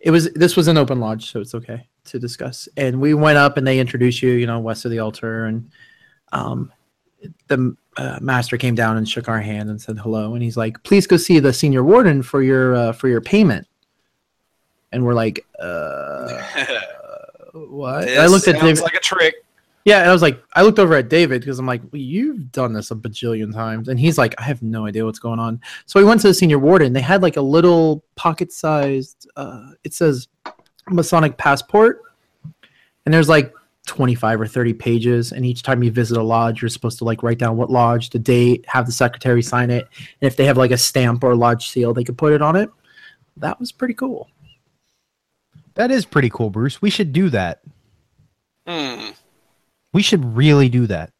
it was this was an open lodge, so it's okay to discuss. And we went up, and they introduced you, you know, west of the altar, and um, the uh, master came down and shook our hand and said hello, and he's like, "Please go see the senior warden for your uh, for your payment." And we're like, uh, "What?" I looked at sounds David. like a trick. Yeah, and I was like, I looked over at David because I'm like, well, you've done this a bajillion times, and he's like, I have no idea what's going on. So we went to the senior warden. They had like a little pocket-sized. Uh, it says Masonic passport, and there's like 25 or 30 pages. And each time you visit a lodge, you're supposed to like write down what lodge, the date, have the secretary sign it, and if they have like a stamp or a lodge seal, they could put it on it. That was pretty cool. That is pretty cool, Bruce. We should do that. Hmm. We should really do that.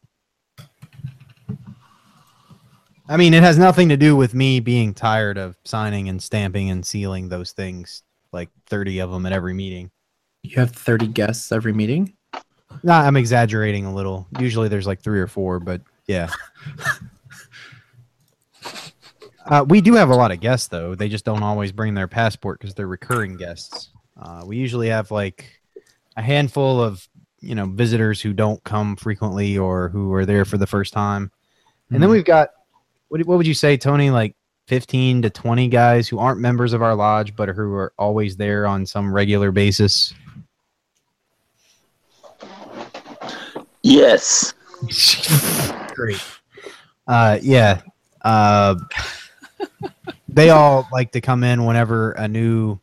I mean, it has nothing to do with me being tired of signing and stamping and sealing those things, like 30 of them at every meeting. You have 30 guests every meeting. No, I'm exaggerating a little. Usually there's like three or four, but yeah. uh, we do have a lot of guests, though. They just don't always bring their passport because they're recurring guests. Uh, we usually have like a handful of you know visitors who don't come frequently or who are there for the first time, and then we've got what, what would you say, Tony? Like 15 to 20 guys who aren't members of our lodge but who are always there on some regular basis. Yes. Great. Uh, yeah. Uh, they all like to come in whenever a new.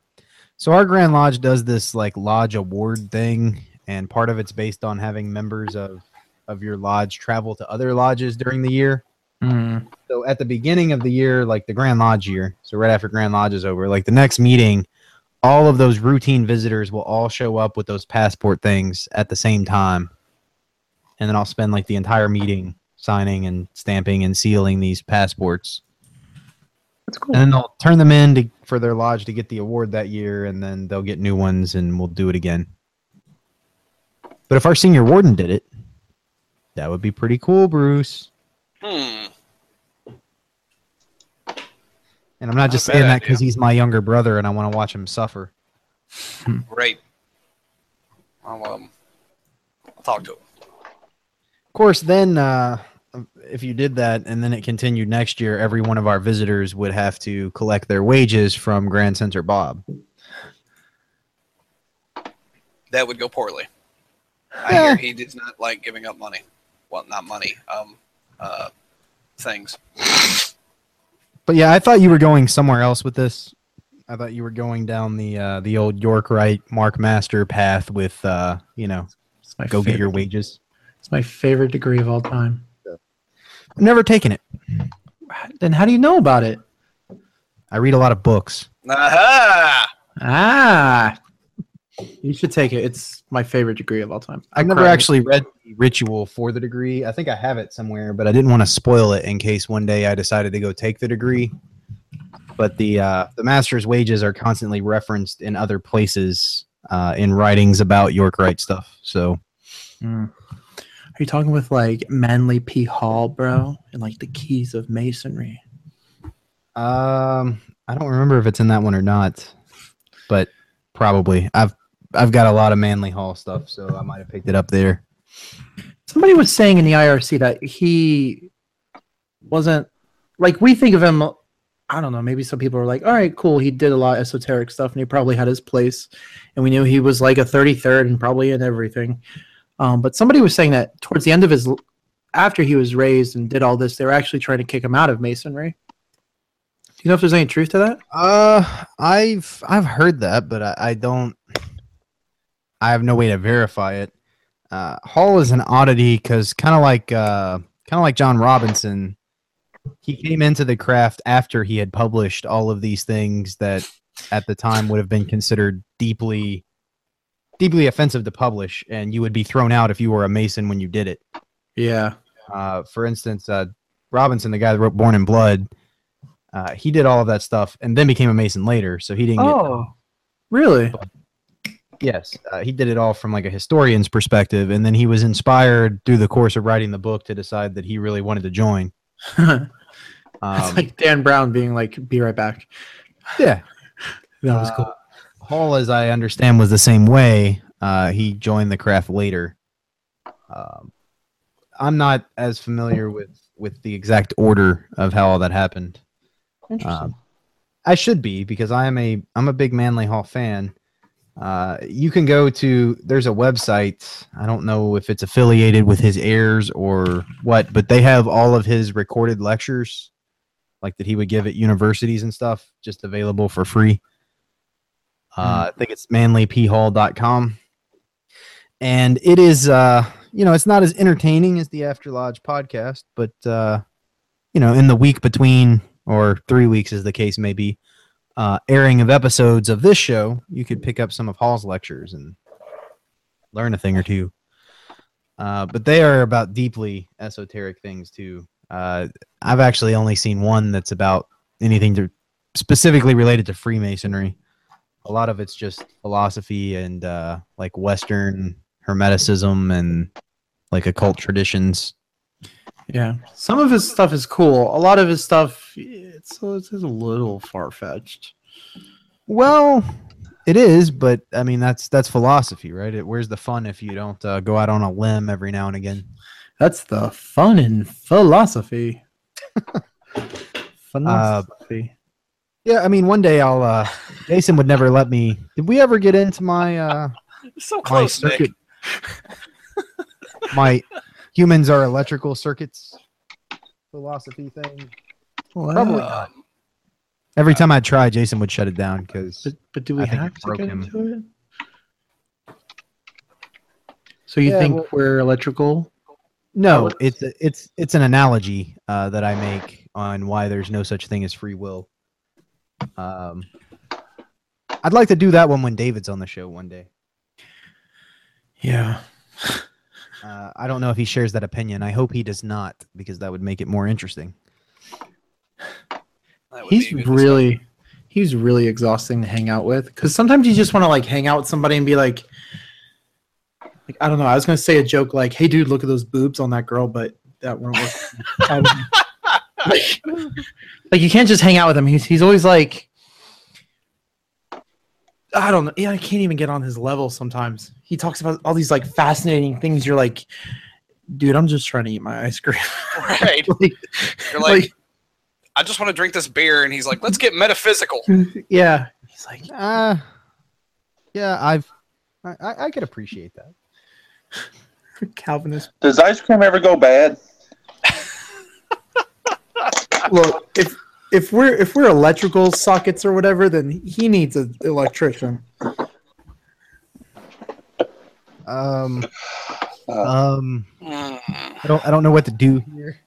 So our Grand Lodge does this like lodge award thing, and part of it's based on having members of of your lodge travel to other lodges during the year. Mm. So at the beginning of the year, like the Grand Lodge year, so right after Grand Lodge is over, like the next meeting, all of those routine visitors will all show up with those passport things at the same time. And then I'll spend like the entire meeting signing and stamping and sealing these passports. That's cool. And then they'll turn them in to, for their lodge to get the award that year, and then they'll get new ones, and we'll do it again. But if our senior warden did it, that would be pretty cool, Bruce. Hmm. And I'm not just Not saying that because he's my younger brother and I want to watch him suffer. Great. I'll um, I'll talk to him. Of course, then uh, if you did that and then it continued next year, every one of our visitors would have to collect their wages from Grand Center Bob. That would go poorly. I hear he does not like giving up money. Well, not money. Um, uh, things. But yeah, I thought you were going somewhere else with this. I thought you were going down the uh, the old York Rite Mark Master path with uh, you know It's my go get your wages. It's my favorite degree of all time. I've never taken it. Then how do you know about it? I read a lot of books. Aha! Ah, you should take it. It's my favorite degree of all time. I I've never cried. actually read the ritual for the degree. I think I have it somewhere, but I didn't want to spoil it in case one day I decided to go take the degree. But the uh, the master's wages are constantly referenced in other places uh, in writings about York Rite stuff. So Mm. Are you talking with like Manly P. Hall, bro, and like the keys of masonry? um, I don't remember if it's in that one or not, but probably. I've I've got a lot of Manly Hall stuff, so I might have picked it up there. Somebody was saying in the IRC that he wasn't like we think of him. I don't know. Maybe some people are like, "All right, cool. He did a lot of esoteric stuff, and he probably had his place." And we knew he was like a thirty-third and probably in everything. Um, but somebody was saying that towards the end of his, after he was raised and did all this, they were actually trying to kick him out of masonry. Do you know if there's any truth to that? Uh, I've I've heard that, but I, I don't. I have no way to verify it. Uh, Hall is an oddity because kind of like uh, kind of like John Robinson, he came into the craft after he had published all of these things that at the time would have been considered deeply deeply offensive to publish, and you would be thrown out if you were a Mason when you did it. Yeah. Uh, for instance, uh, Robinson, the guy that wrote Born in Blood, uh, he did all of that stuff and then became a Mason later. So he didn't get. Oh, really? Yes, uh, he did it all from like a historian's perspective, and then he was inspired through the course of writing the book to decide that he really wanted to join. It's Um, like Dan Brown being like, "Be right back." yeah, That was Uh, cool. Hall, as I understand, was the same way. Uh, he joined the craft later. Um, I'm not as familiar with with the exact order of how all that happened. Interesting. Um, I should be because I am a I'm a big Manly Hall fan. Uh, you can go to there's a website. I don't know if it's affiliated with his heirs or what, but they have all of his recorded lectures, like that he would give at universities and stuff, just available for free. Uh, I think it's manlyphall.com. And it is, uh, you know, it's not as entertaining as the After Lodge podcast, but, uh, you know, in the week between, or three weeks as the case may be, uh, airing of episodes of this show, you could pick up some of Hall's lectures and learn a thing or two. Uh, but they are about deeply esoteric things too. Uh, I've actually only seen one that's about anything to specifically related to Freemasonry. A lot of it's just philosophy and uh, like Western Hermeticism and like occult traditions. Yeah, some of his stuff is cool. A lot of his stuff, it's, it's a little far fetched. Well, it is, but I mean that's that's philosophy, right? It, where's the fun if you don't uh, go out on a limb every now and again? That's the fun in philosophy. philosophy. Yeah, I mean one day I'll. Uh, Jason would never let me. Did we ever get into my uh, So my close, Nick. circuit? my humans are electrical circuits philosophy thing. Wow. Probably not. Every time I try, Jason would shut it down because But, but do we I have to broke get him. into it? So you Yeah, think well- we're electrical? no, would- it's it's it's an analogy uh, that I make on why there's no such thing as free will. Um, I'd like to do that one when David's on the show one day. Yeah. Uh, I don't know if he shares that opinion. I hope he does not, because that would make it more interesting. He's be good really he's really exhausting to hang out with because sometimes you just want to like hang out with somebody and be like Like I don't know. I was gonna say a joke like, "Hey, dude, look at those boobs on that girl," but that won't work. I like, like, you can't just hang out with him. He's he's always like, I don't know. Yeah, I can't even get on his level sometimes. He talks about all these like fascinating things. You're like, dude, I'm just trying to eat my ice cream. Right. like, You're like, I just want to drink this beer, and he's like, let's get metaphysical. yeah. He's like, Uh, yeah, I've I, I, I could appreciate that. Calvinist. Does ice cream ever go bad? Look, if if we're if we're electrical sockets or whatever, then he needs an electrician. Um, um. I don't I don't know what to do here.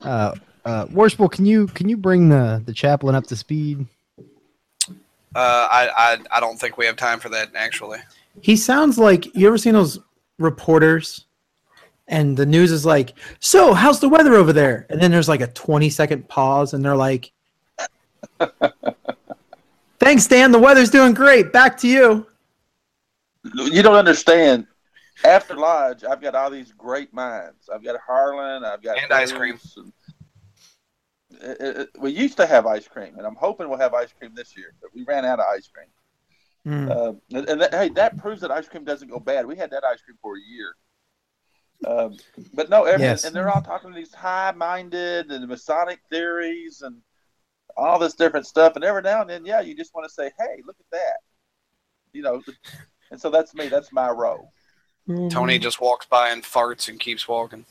Uh, uh, Worshipful, can you can you bring the the chaplain up to speed? Uh, I, I I don't think we have time for that actually. He sounds like you ever seen those reporters and the news is like, "So, how's the weather over there?" And then there's like a 20 second pause and they're like, "Thanks, Dan. The weather's doing great. Back to you." you don't understand. After Lodge, I've got all these great minds. I've got Harlan. I've got And ice cream. And- It- it- it- we used to have ice cream, and I'm hoping we'll have ice cream this year. But we ran out of ice cream. Hmm. Uh, and and that, hey, that proves that ice cream doesn't go bad. We had that ice cream for a year. Um, but no, every, Yes. and they're all talking these high-minded and Masonic theories and all this different stuff. And every now and then, yeah, you just want to say, "Hey, look at that," you know. And so that's me. That's my role. Tony just walks by and farts and keeps walking.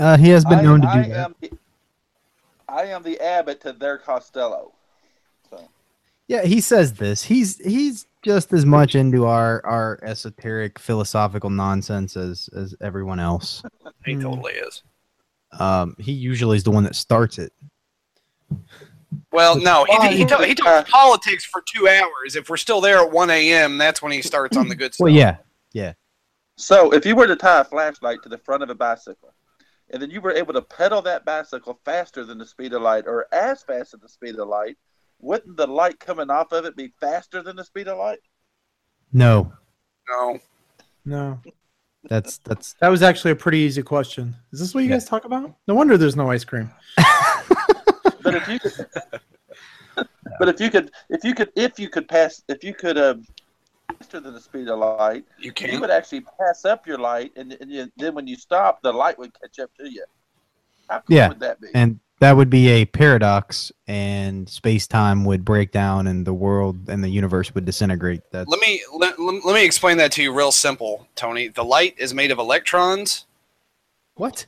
Uh, he has been I, known to do I that. am. The, I am the Abbott to their Costello. So Yeah, he says this. He's he's just as much into our our esoteric philosophical nonsense as as everyone else. He Mm. totally is. Um, he usually is the one that starts it. Well, no, he, he, Why? he talks politics for two hours. If we're still there at 1 a.m., that's when he starts on the good stuff. Well, yeah, yeah, So if you were to tie a flashlight to the front of a bicycle, and then you were able to pedal that bicycle faster than the speed of light, or as fast as the speed of light, wouldn't the light coming off of it be faster than the speed of light? no, No. No. that's that's That was actually a pretty easy question. Is this what you Yeah. guys talk about? No wonder there's no ice cream. But if you could, but if you could, if you could, if you could pass, if you could, um, faster than the speed of light, You you can't. would actually pass up your light, and, and you, then when you stop, the light would catch up to you. How cool Yeah, would that be? and that would be a paradox, and space time would break down, and the world and the universe would disintegrate. That's Let me let, let, let me explain that to you real simple, Tony. The light is made of electrons. what?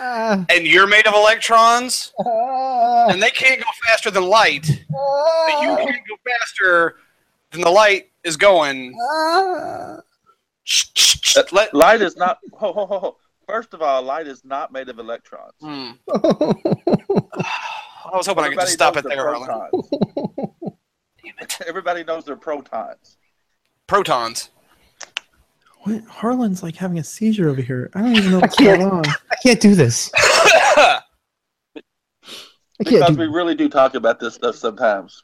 Uh, and you're made of electrons, uh, and they can't go faster than light. But you can't go faster than the light is going. Uh, Let, Light is not. Ho, ho, ho, ho. First of all, light is not made of electrons. Hmm. I was hoping I could just stop it there, they're Harlan. protons. Everybody knows they're protons. Protons. What? Harlan's like having a seizure over here. I don't even know what's going on. I can't do this. I can't Because do we really do talk about this stuff sometimes.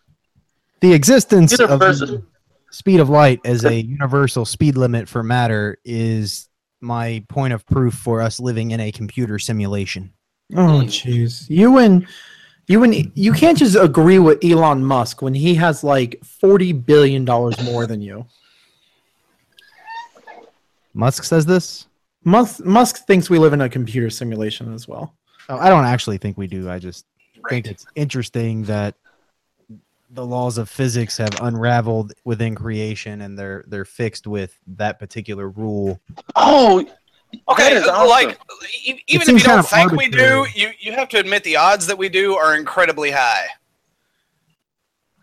the existence of Universal. the speed of light as a universal speed limit for matter is my point of proof for us living in a computer simulation. Oh hmm. jeez. You and you and you can't just agree with Elon Musk when he has like forty billion dollars more than you. Musk says this. Musk Musk thinks we live in a computer simulation as well. Oh, I don't actually think we do. I just think it's interesting that the laws of physics have unraveled within creation and they're they're fixed with that particular rule. Oh, Okay, That is uh, awesome. like e- even if you don't think we do, you you have to admit the odds that we do are incredibly high.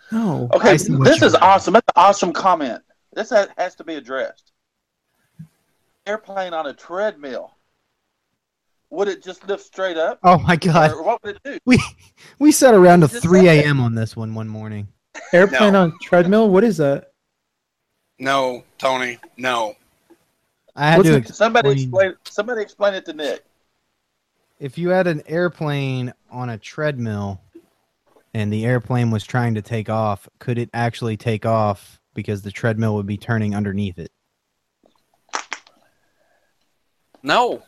No. okay. I see what This is mean. awesome. That's an awesome comment. This has, has to be addressed. Airplane on a treadmill. Would it just lift straight up, Oh my god. or what would it do? We we sat around to 3 a.m. on this one one morning. Airplane No. on treadmill? What is that? No, Tony, no. I had What's to it- Somebody explain- explain. Somebody explain it to Nick. if you had an airplane on a treadmill and the airplane was trying to take off, could it actually take off because the treadmill would be turning underneath it? No.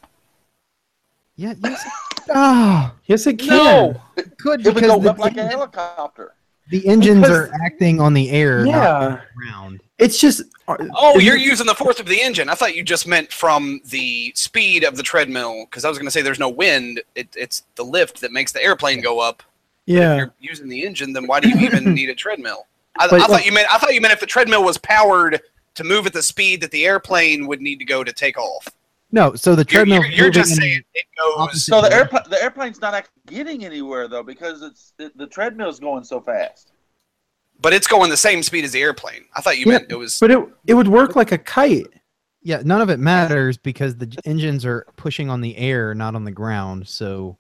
Yeah, yes. Ah, Yes, it can. No. it could It would go the, up like a helicopter. the engines Because- are acting on the air, Yeah, ground. it's just. Oh, you're using the force of the engine. I thought you just meant from the speed of the treadmill, because I was going to say there's no wind. It, it's the lift that makes the airplane go up. Yeah. If you're using the engine, then why do you even need a treadmill? I, But- I thought you meant I thought you meant if the treadmill was powered to move at the speed that the airplane would need to go to take off. No, so the You're, treadmill. you're, you're just saying it goes. So the airplane, the airplane's not actually getting anywhere though because it's it, the treadmill's going so fast. But it's going the same speed as the airplane. I thought you Yeah, meant it was. but it it would work like a kite. Yeah, none of it matters because the engines are pushing on the air, not on the ground. So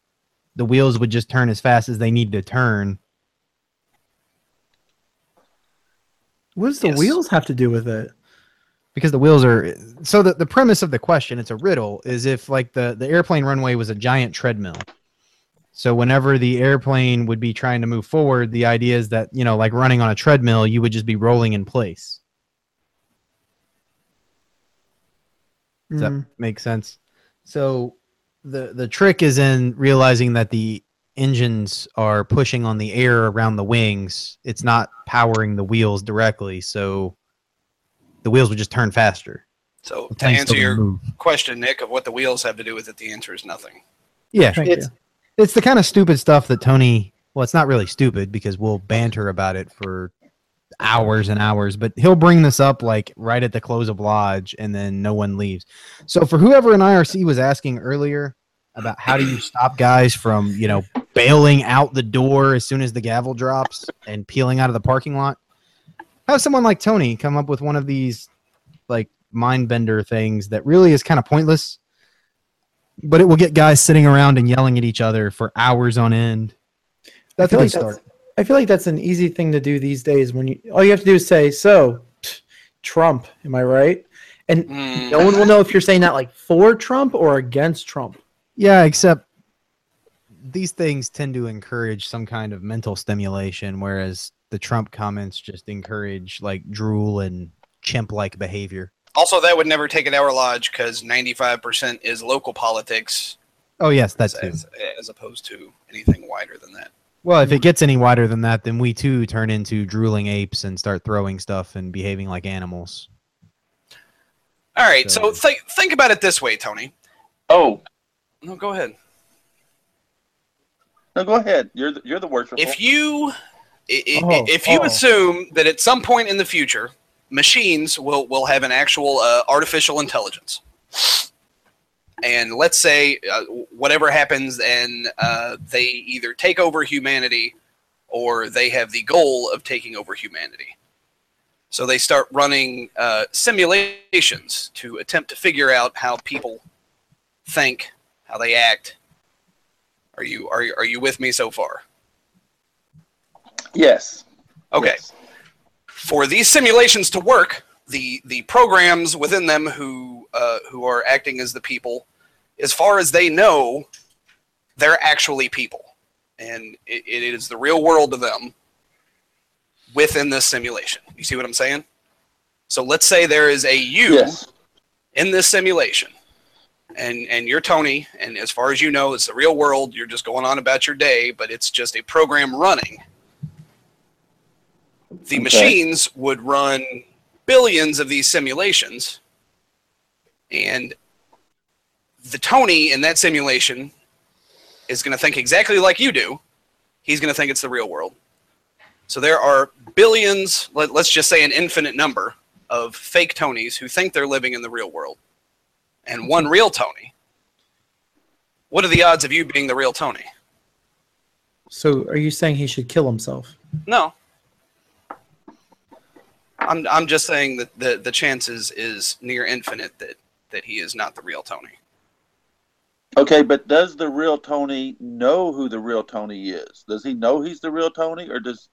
the wheels would just turn as fast as they need to turn. What does the Yes. wheels have to do with it? Because the wheels are so the, the premise of the question it's a riddle is if like the the airplane runway was a giant treadmill. So whenever the airplane would be trying to move forward the idea is that you know like running on a treadmill you would just be rolling in place. Does that Mm. make sense? So the the trick is in realizing that the engines are pushing on the air around the wings. It's not powering the wheels directly. So the wheels would just turn faster So to answer your move. question, Nick, of what the wheels have to do with it, the answer is nothing. Yeah, Thank it's it's the kind of stupid stuff that Tony. Well, it's not really stupid because we'll banter about it for hours and hours. But he'll bring this up like right at the close of lodge, and then no one leaves. So for whoever in IRC was asking earlier about how do you stop guys from you know bailing out the door as soon as the gavel drops and peeling out of the parking lot, have someone like Tony come up with one of these like mind bender things that really is kind of pointless but it will get guys sitting around and yelling at each other for hours on end. That's a feel good like start. that's- I feel like that's an easy thing to do these days. When you all you have to do is say, "So, Trump," am I right? And Mm, no one will know if you're saying that like for Trump or against Trump. Yeah, except these things tend to encourage some kind of mental stimulation, whereas the Trump comments just encourage like drool and chimp-like behavior. Also, that would never take an hour lodge because 95% is local politics Oh yes, that's as, as opposed to anything wider than that. well. If it gets any wider than that, then we too turn into drooling apes and start throwing stuff and behaving like animals. All right, So- so, think think about it this way, Tony. Oh No, go ahead. no, go ahead. You're the, you're the worshipful. If you Oh, if you oh. assume that at some point in the future machines will will have an actual uh, artificial intelligence, and let's say uh, whatever happens and uh, they either take over humanity or they have the goal of taking over humanity. So they start running uh, simulations to attempt to figure out how people think, how they act. Are you are you, are you with me so far? Yes. Okay. Yes. For these simulations to work, the the programs within them who uh, who are acting as the people, as far as they know, they're actually people, and it, it is the real world to them within this simulation. You see what I'm saying? So let's say there is a you Yes. in this simulation and and you're tony and as far as you know it's the real world you're just going on about your day but it's just a program running the Okay. machines would run billions of these simulations and the tony in that simulation is going to think exactly like you do he's going to think it's the real world so there are billions let, let's just say an infinite number of fake tonys who think they're living in the real world and one real Tony, what are the odds of you being the real Tony? So, are you saying he should kill himself? No. I'm I'm just saying that the the chances is near infinite that that he is not the real Tony. Okay, but does the real Tony know who the real Tony is? Does he know he's the real Tony, or does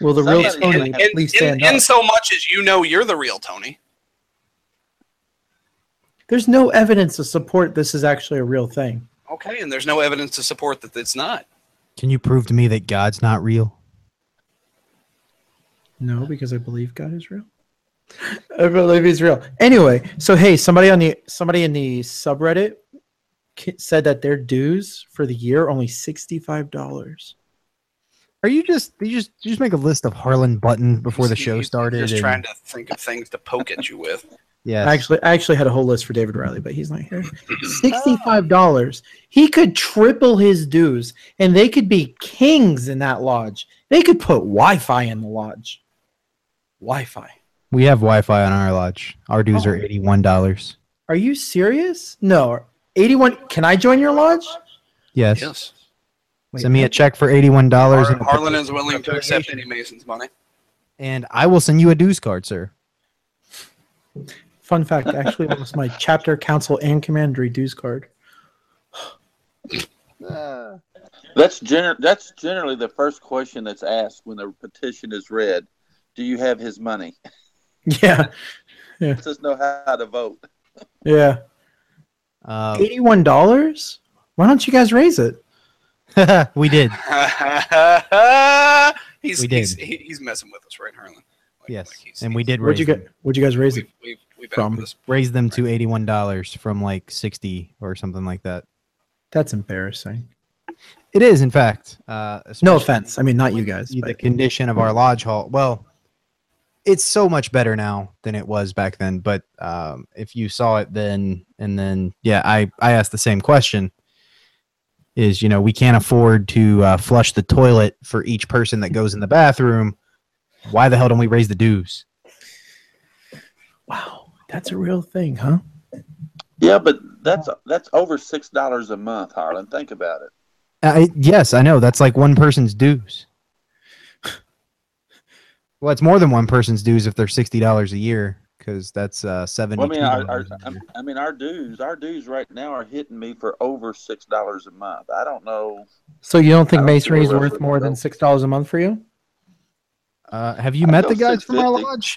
Will the real Tony in, at least stand in, in up? so much as you know you're the real Tony. There's no evidence to support this is actually a real thing. Okay, and there's no evidence to support that it's not. Can you prove to me that God's not real? No, because I believe God is real. I believe he's real. Anyway, so hey, somebody on the somebody in the subreddit said that their dues for the year are only sixty five dollars. Are you just you just you just make a list of Harlan Button before the You- show you- started? Just and- trying to think of things to poke at you with. Yeah, actually, I actually had a whole list for David Riley, but he's not here. Sixty-five dollars. He could triple his dues, and they could be kings in that lodge. They could put Wi-Fi in the lodge. Wi-Fi. we have Wi-Fi on our lodge. Our dues are oh. eighty-one dollars. Are you serious? No. Eighty-one. Can I join your lodge? Yes. Yes. Wait, Send me a check for eighty-one dollars, Har- Harlan is willing to accept any Mason's money. and I will send you a dues card, sir. Fun fact: actually, actually was my chapter, council, and commandery dues card. Uh, that's gener- That's generally the first question that's asked when the petition is read. Do you have his money? Yeah, Let us know how to vote. yeah. Uh, Eighty-one dollars. Why don't you guys raise it? we did. he's, We did. he's he's messing with us, right, Harlan? Like- Yes, like he's- and we did Where'd raise you them. get? Where'd you guys raise it? We've, we've, we've From- raise them to eighty-one dollars from like sixty or something like that. That's embarrassing. It is, in fact. Uh, No offense. I mean, not you guys. The But condition of our lodge hall. Well, it's so much better now than it was back then. But um, if you saw it then, and then yeah, I I asked the same question. Is you know we can't afford to uh, flush the toilet for each person that goes in the bathroom. Why the hell don't we raise the dues? wow, that's a real thing, huh? Yeah, but that's that's over six dollars a month, Harlan. Think about it. I, yes, I know. That's like one person's dues. Well, it's more than one person's dues if they're sixty dollars a year, because that's uh, seventy. Well, I mean, our, our, I'm- mean, our dues, our dues right now are hitting me for over six dollars a month. I don't know. So you don't think I don't masonry is worth more than six dollars a month for you? Uh, have you I met the guys from our lodge?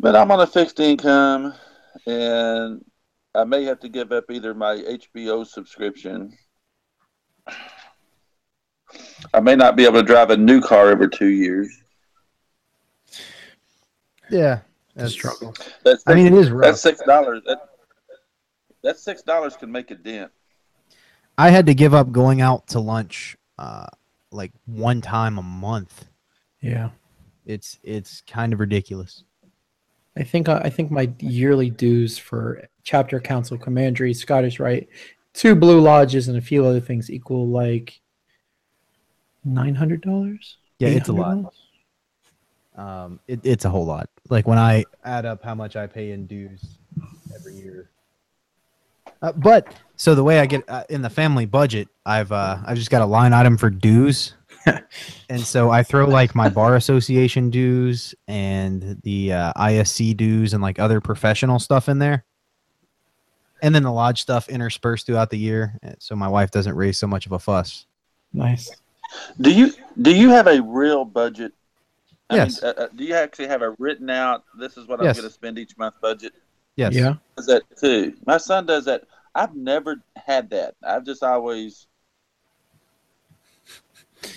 But I'm on a fixed income, and I may have to give up either my HBO subscription. I may not be able to drive a new car every two years. Yeah, That's struggle. That's I mean, it is rough. that's six dollars. That that six dollars can make a dent. I had to give up going out to lunch uh, like one time a month. Yeah. It's it's kind of ridiculous. I think I think my yearly dues for chapter council, commandery, Scottish Rite, two blue lodges, and a few other things equal like nine hundred dollars. Yeah, it's a lot. Um, it, it's a whole lot. Like when I add up how much I pay in dues every year. Uh, but so the way I get uh, in the family budget, I've uh, I've just got a line item for dues, and so I throw like my bar association dues and the uh, ISC dues and like other professional stuff in there, and then the lodge stuff interspersed throughout the year, uh, so my wife doesn't raise so much of a fuss. Nice. Do you do you have a real budget? I Yes. Mean, uh, uh, do you actually have a written out? This is what Yes. I'm going to spend each month budget. Yes. Yeah. Does that too? My son does that. I've never had that. I've just always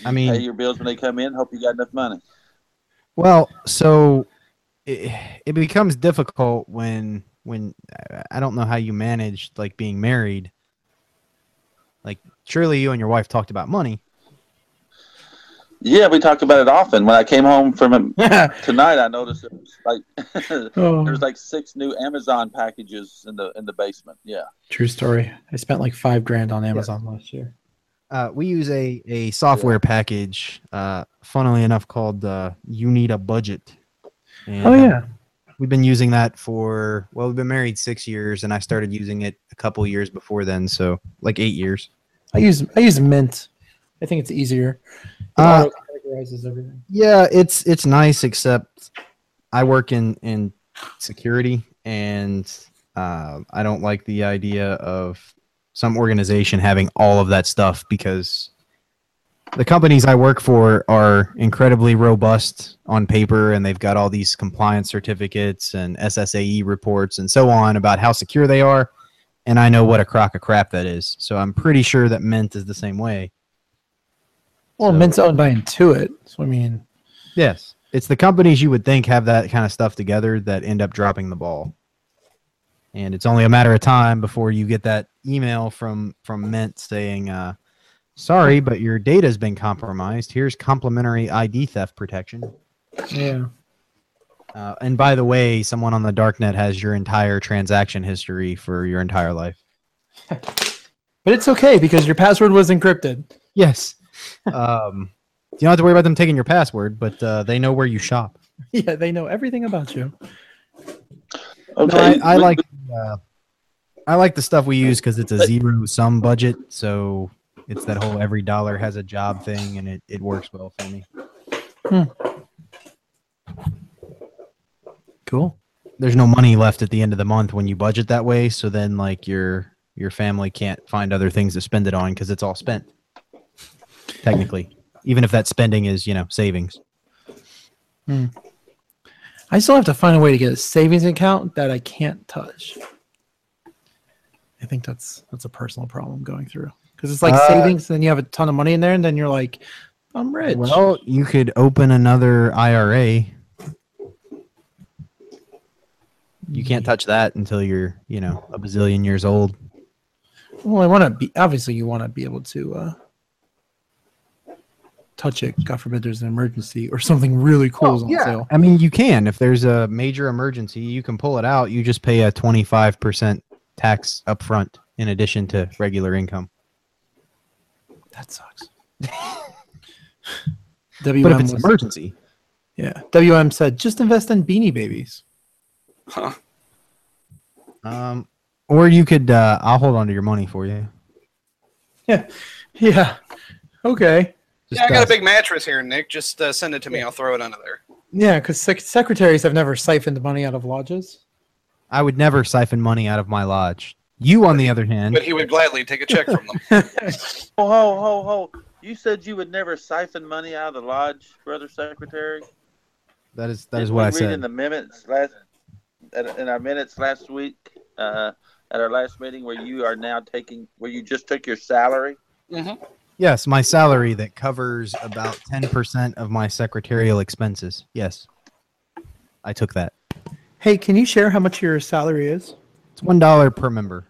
I mean, pay your bills when they come in. Hope you got enough money. Well, so it, it becomes difficult when when I don't know how you manage like being married. Like surely you and your wife talked about money. Yeah, we talk about it often. When I came home from tonight, I noticed it was like oh, there's like six new Amazon packages in the in the basement. Yeah. true story. I spent like five grand on Amazon last year. Uh, we use a a software package, uh, funnily enough, called uh, "You Need a Budget." And, Oh uh, yeah. we've been using that for well, we've been married six years, and I started using it a couple years before then, so like eight years. I use I use Mint. I think it's easier. Uh, categorizes everything. Yeah, it's it's nice, except I work in in security, and uh, I don't like the idea of some organization having all of that stuff because the companies I work for are incredibly robust on paper, and they've got all these compliance certificates and SSAE reports and so on about how secure they are. And I know what a crock of crap that is, so I'm pretty sure that Mint is the same way. Well, So- Mint's owned by Intuit, so I mean, Yes. It's the companies you would think have that kind of stuff together that end up dropping the ball. And it's only a matter of time before you get that email from from Mint saying, uh, "Sorry, but your data's been compromised. Here's complimentary ID theft protection." yeah. Uh, and by the way, someone on the darknet has your entire transaction history for your entire life. But it's okay because your password was encrypted. Yes. Um, you don't have to worry about them taking your password, but uh, they know where you shop. Yeah, they know everything about you. Okay. No, I, I like uh, I like the stuff we use because it's a zero sum budget, so it's that whole every dollar has a job thing, and it, it works well for me. Hmm. Cool. There's no money left at the end of the month when you budget that way, so then like your your family can't find other things to spend it on because it's all spent. Technically, even if that spending is you know savings. I still have to find a way to get a savings account that I can't touch. I think that's that's a personal problem going through because it's like Uh, savings, then you have a ton of money in there, and then you're like, I'm rich. Well, you could open another IRA. You can't touch that until you're, you know, a bazillion years old. Well, I want to be obviously you want to be able to uh, touch it. God forbid there's an emergency or something really cool is on sale. I mean, you can. If there's a major emergency, you can pull it out. You just pay a 25% tax up front in addition to regular income. That sucks. But if it's was- emergency, yeah, WM said just invest in Beanie Babies. Huh. um, or you could, uh, I'll hold on to your money for you. Yeah. Yeah. Okay. Just, Yeah, I got uh, a big mattress here, Nick. Just uh, send it to me. I'll throw it under there. Yeah, because sec- secretaries have never siphoned money out of lodges. I would never siphon money out of my lodge. You, on the other hand, But he would gladly take a check from them. Ho, ho, ho, ho. You said you would never siphon money out of the lodge, brother secretary. that is that Didn't is what we I read said. in the minutes last in our minutes last week uh, at our last meeting where you are now taking where you just took your salary. Yes, my salary that covers about 10% of my secretarial expenses. Yes. I took that. Hey, can you share how much your salary is It's $1 per member.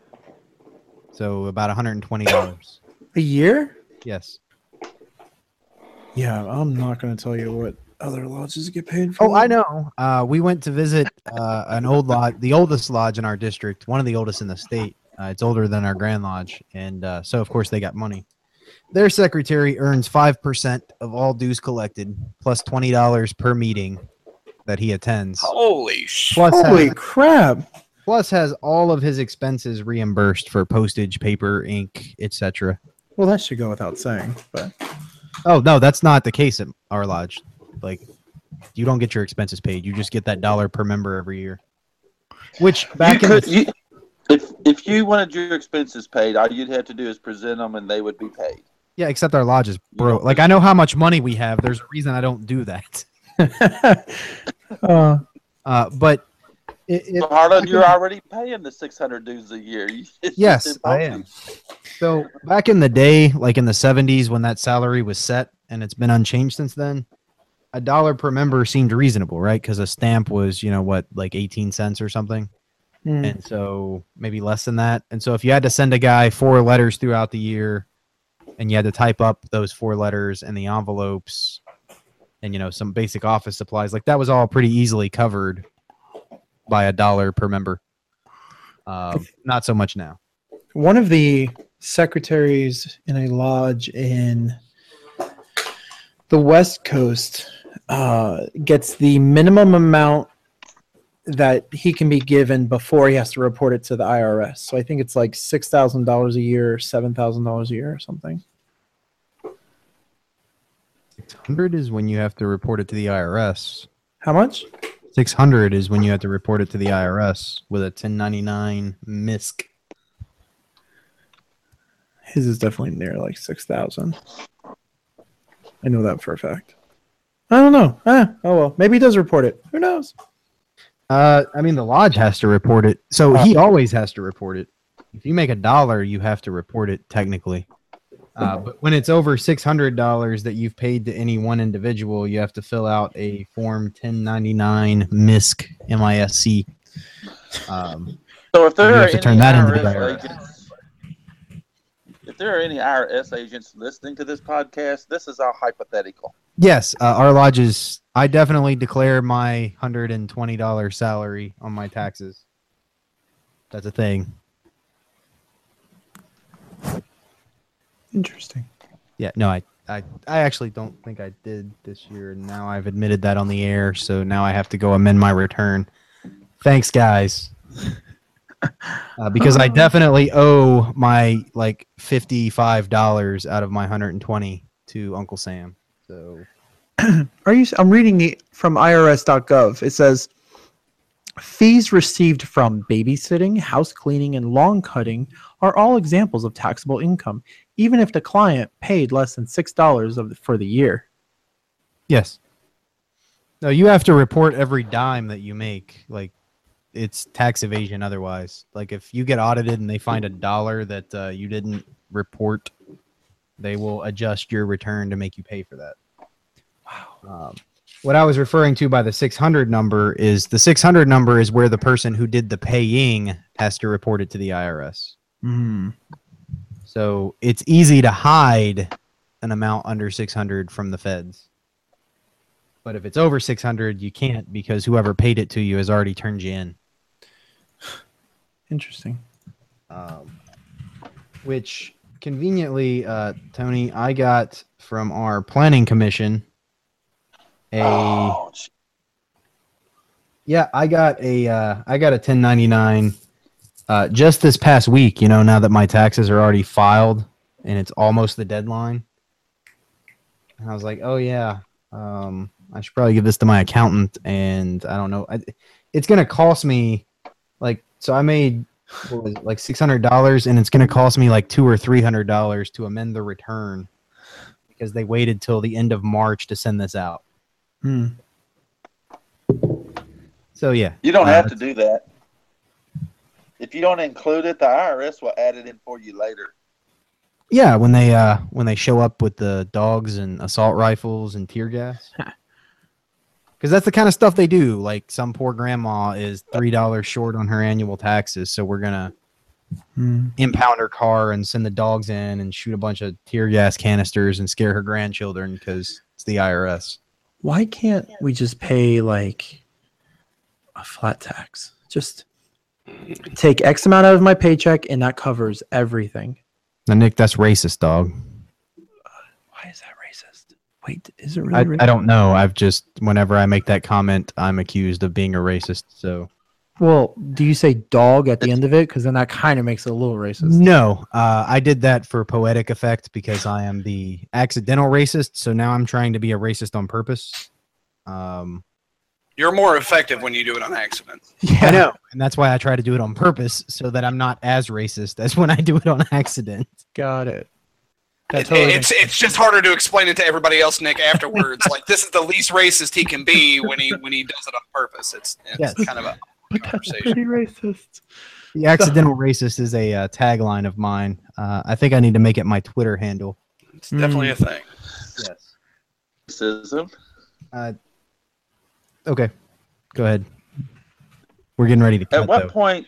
So about $120. a year? Yes. Yeah, I'm not going to tell you what other lodges get paid for. Oh, I know. Uh, we went to visit uh, an old lodge, the oldest lodge in our district, one of the oldest in the state. Uh, it's older than our Grand Lodge. And uh, so, of course, they got money. Their secretary earns 5% of all dues collected, plus $20 per meeting that he attends. Holy sh! Plus, Holy has- crap! plus has all of his expenses reimbursed for postage, paper, ink, etc. Well, that should go without saying, but Oh no, that's not the case at our lodge. Like, you don't get your expenses paid; you just get that dollar per member every year. Which back you in could, the, you, if if you wanted your expenses paid, all you'd have to do is present them, and they would be paid. Yeah, except our lodge is broke. don't- Like I know how much money we have. There's a reason I don't do that. uh, Uh, but it, it, So, Harlan, you're already paying the six hundred dues a year. You- it's just Yes, I am. So back in the day, like in the 70s when that salary was set and it's been unchanged since then, a dollar per member seemed reasonable, right? Because a stamp was, you know, what, like 18 cents or something. mm, And so maybe less than that. And so if you had to send a guy four letters throughout the year and you had to type up those four letters and the envelopes and, you know, some basic office supplies, like that was all pretty easily covered by a dollar per member. Um, not so much now. one of the secretaries in a lodge in the West Coast uh, gets the minimum amount that he can be given before he has to report it to the IRS. So I think it's like six thousand dollars a year, seven thousand dollars a year, or something. 600 is when you have to report it to the IRS. How much? 600 is when you have to report it to the IRS with a 1099 MISC. His is definitely near like six thousand. I know that for a fact. I don't know. Ah, oh well, maybe he does report it. Who knows? Uh, I mean, the lodge has to report it, so he always has to report it. If you make a dollar, you have to report it technically. Uh, but when it's over six hundred dollars that you've paid to any one individual, you have to fill out a form ten ninety nine MISC M I S C. Um, So if there You are to any turn that into the IRS IRS. agents, if there are any IRS agents listening to this podcast, this is all hypothetical. yes, uh, our lodges. I definitely declare my hundred and twenty dollars salary on my taxes. That's a thing. Interesting. Yeah, no, I, I, I actually don't think I did this year. and Now I've admitted that on the air, so now I have to go amend my return. Thanks, guys. Uh, because I definitely owe my like fifty-five dollars out of my hundred and twenty to Uncle Sam. So Are you? I'm reading it from IRS.gov. It says fees received from babysitting, house cleaning, and lawn cutting are all examples of taxable income, even if the client paid less than six dollars of the, for the year. yes, no, you have to report every dime that you make. Like it's tax evasion otherwise. Like if you get audited and they find a dollar that uh, you didn't report, they will adjust your return to make you pay for that. Wow. Um, what I was referring to by the 600 number is the 600 number is where the person who did the paying has to report it to the IRS. Mm. So it's easy to hide an amount under 600 from the feds. But if it's over 600, you can't because whoever paid it to you has already turned you in. Interesting. Um, which conveniently, uh, Tony, I got from our planning commission a Oh, yeah, I got a uh, I got a 1099 uh, just this past week. You know, now that my taxes are already filed and it's almost the deadline, and I was like, oh yeah, um, I should probably give this to my accountant. And I don't know, I, it's gonna cost me like so. I made what was it, like six hundred dollars, and it's gonna cost me like two or three hundred dollars to amend the return because they waited till the end of March to send this out. Hmm. So yeah, you don't uh, have to do that. If you don't include it, the IRS will add it in for you later. Yeah, when they uh when they show up with the dogs and assault rifles and tear gas. Because that's the kind of stuff they do. Like some poor grandma is three dollars short on her annual taxes, so we're gonna Hmm. impound her car and send the dogs in and shoot a bunch of tear gas canisters and scare her grandchildren because it's the IRS. Why can't we just pay like a flat tax? Just take X amount out of my paycheck, and that covers everything. Now, Nick, that's racist, dog. Why is that racist? Wait, is it really? I, racist? I don't know. I've just whenever I make that comment, I'm accused of being a racist. So Well, do you say dog at the end of it? Because then that kind of makes it a little racist. No, uh, I did that for poetic effect because I am the accidental racist. So now I'm trying to be a racist on purpose. Um, You're more effective when you do it on accident. Yeah, I know, and that's why I try to do it on purpose so that I'm not as racist as when I do it on accident. Got it. That It- it's makes- it's just harder to explain it to everybody else, Nick. Afterwards, like this is the least racist he can be when he when he does it on purpose. It's, it's Yes. kind of a but that's conversation. pretty racist. The accidental racist is a uh, tagline of mine. Uh, I think I need to make it my Twitter handle. It's definitely a thing. Yes. Racism. Uh, okay, go ahead. We're getting ready to cut At what though. point?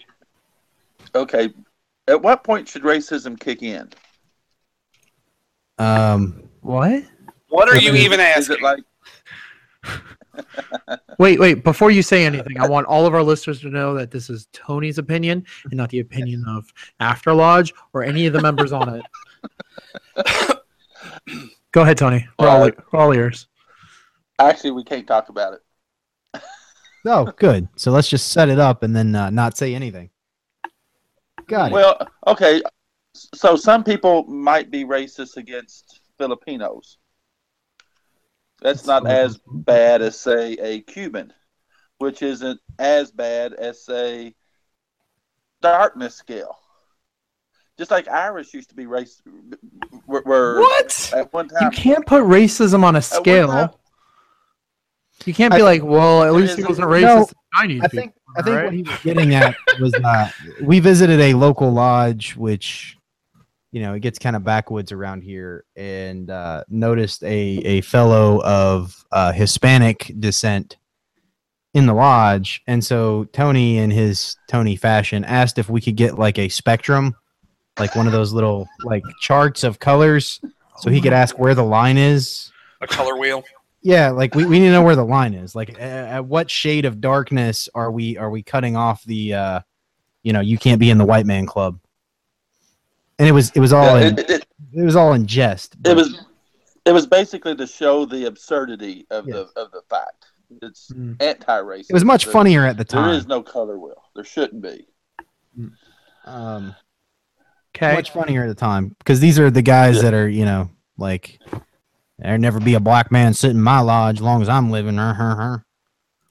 Okay. At what point should racism kick in? Um, What? What are you Is it- even Is asking? it like Wait, wait. Before you say anything, I want all of our listeners to know that this is Tony's opinion and not the opinion of After Lodge or any of the members on it. Go ahead, Tony. We're all, Uh, we're all ears. actually we can't talk about it? Oh, good. So let's just set it up and then uh, not say anything. Got it. Well, okay. So some people might be racist against Filipinos. That's not as bad as say a Cuban, which isn't as bad as say darkness scale. Just like Irish used to be race, were, were What? at one You can't put racism on a at one scale. Time- You can't be I- like, well, at least he wasn't racist. to Chinese I people, think I think right? what he was getting at was uh, we visited a local lodge which you know, it gets kind of backwoods around here, and uh, noticed a a fellow of uh, Hispanic descent in the lodge, and so Tony, in his Tony fashion, asked if we could get like a spectrum, like one of those little like charts of colors, so he could ask where the line is. A color wheel. Yeah, like we, we need to know where the line is. Like, uh, at what shade of darkness are we are we cutting off the, uh, you know, you can't be in the white man club. And it was it was all Yeah, in, it, it, it was all in jest. it was it was basically to show the absurdity of Yes. the of the fact. It's Mm. anti-racist. it was much There- funnier at the time. there is no color wheel. There shouldn't be. um, Okay. much funnier at the time because these are the guys that are you know like there'll never be a black man sitting in my lodge as long as I'm living. Uh, uh, uh.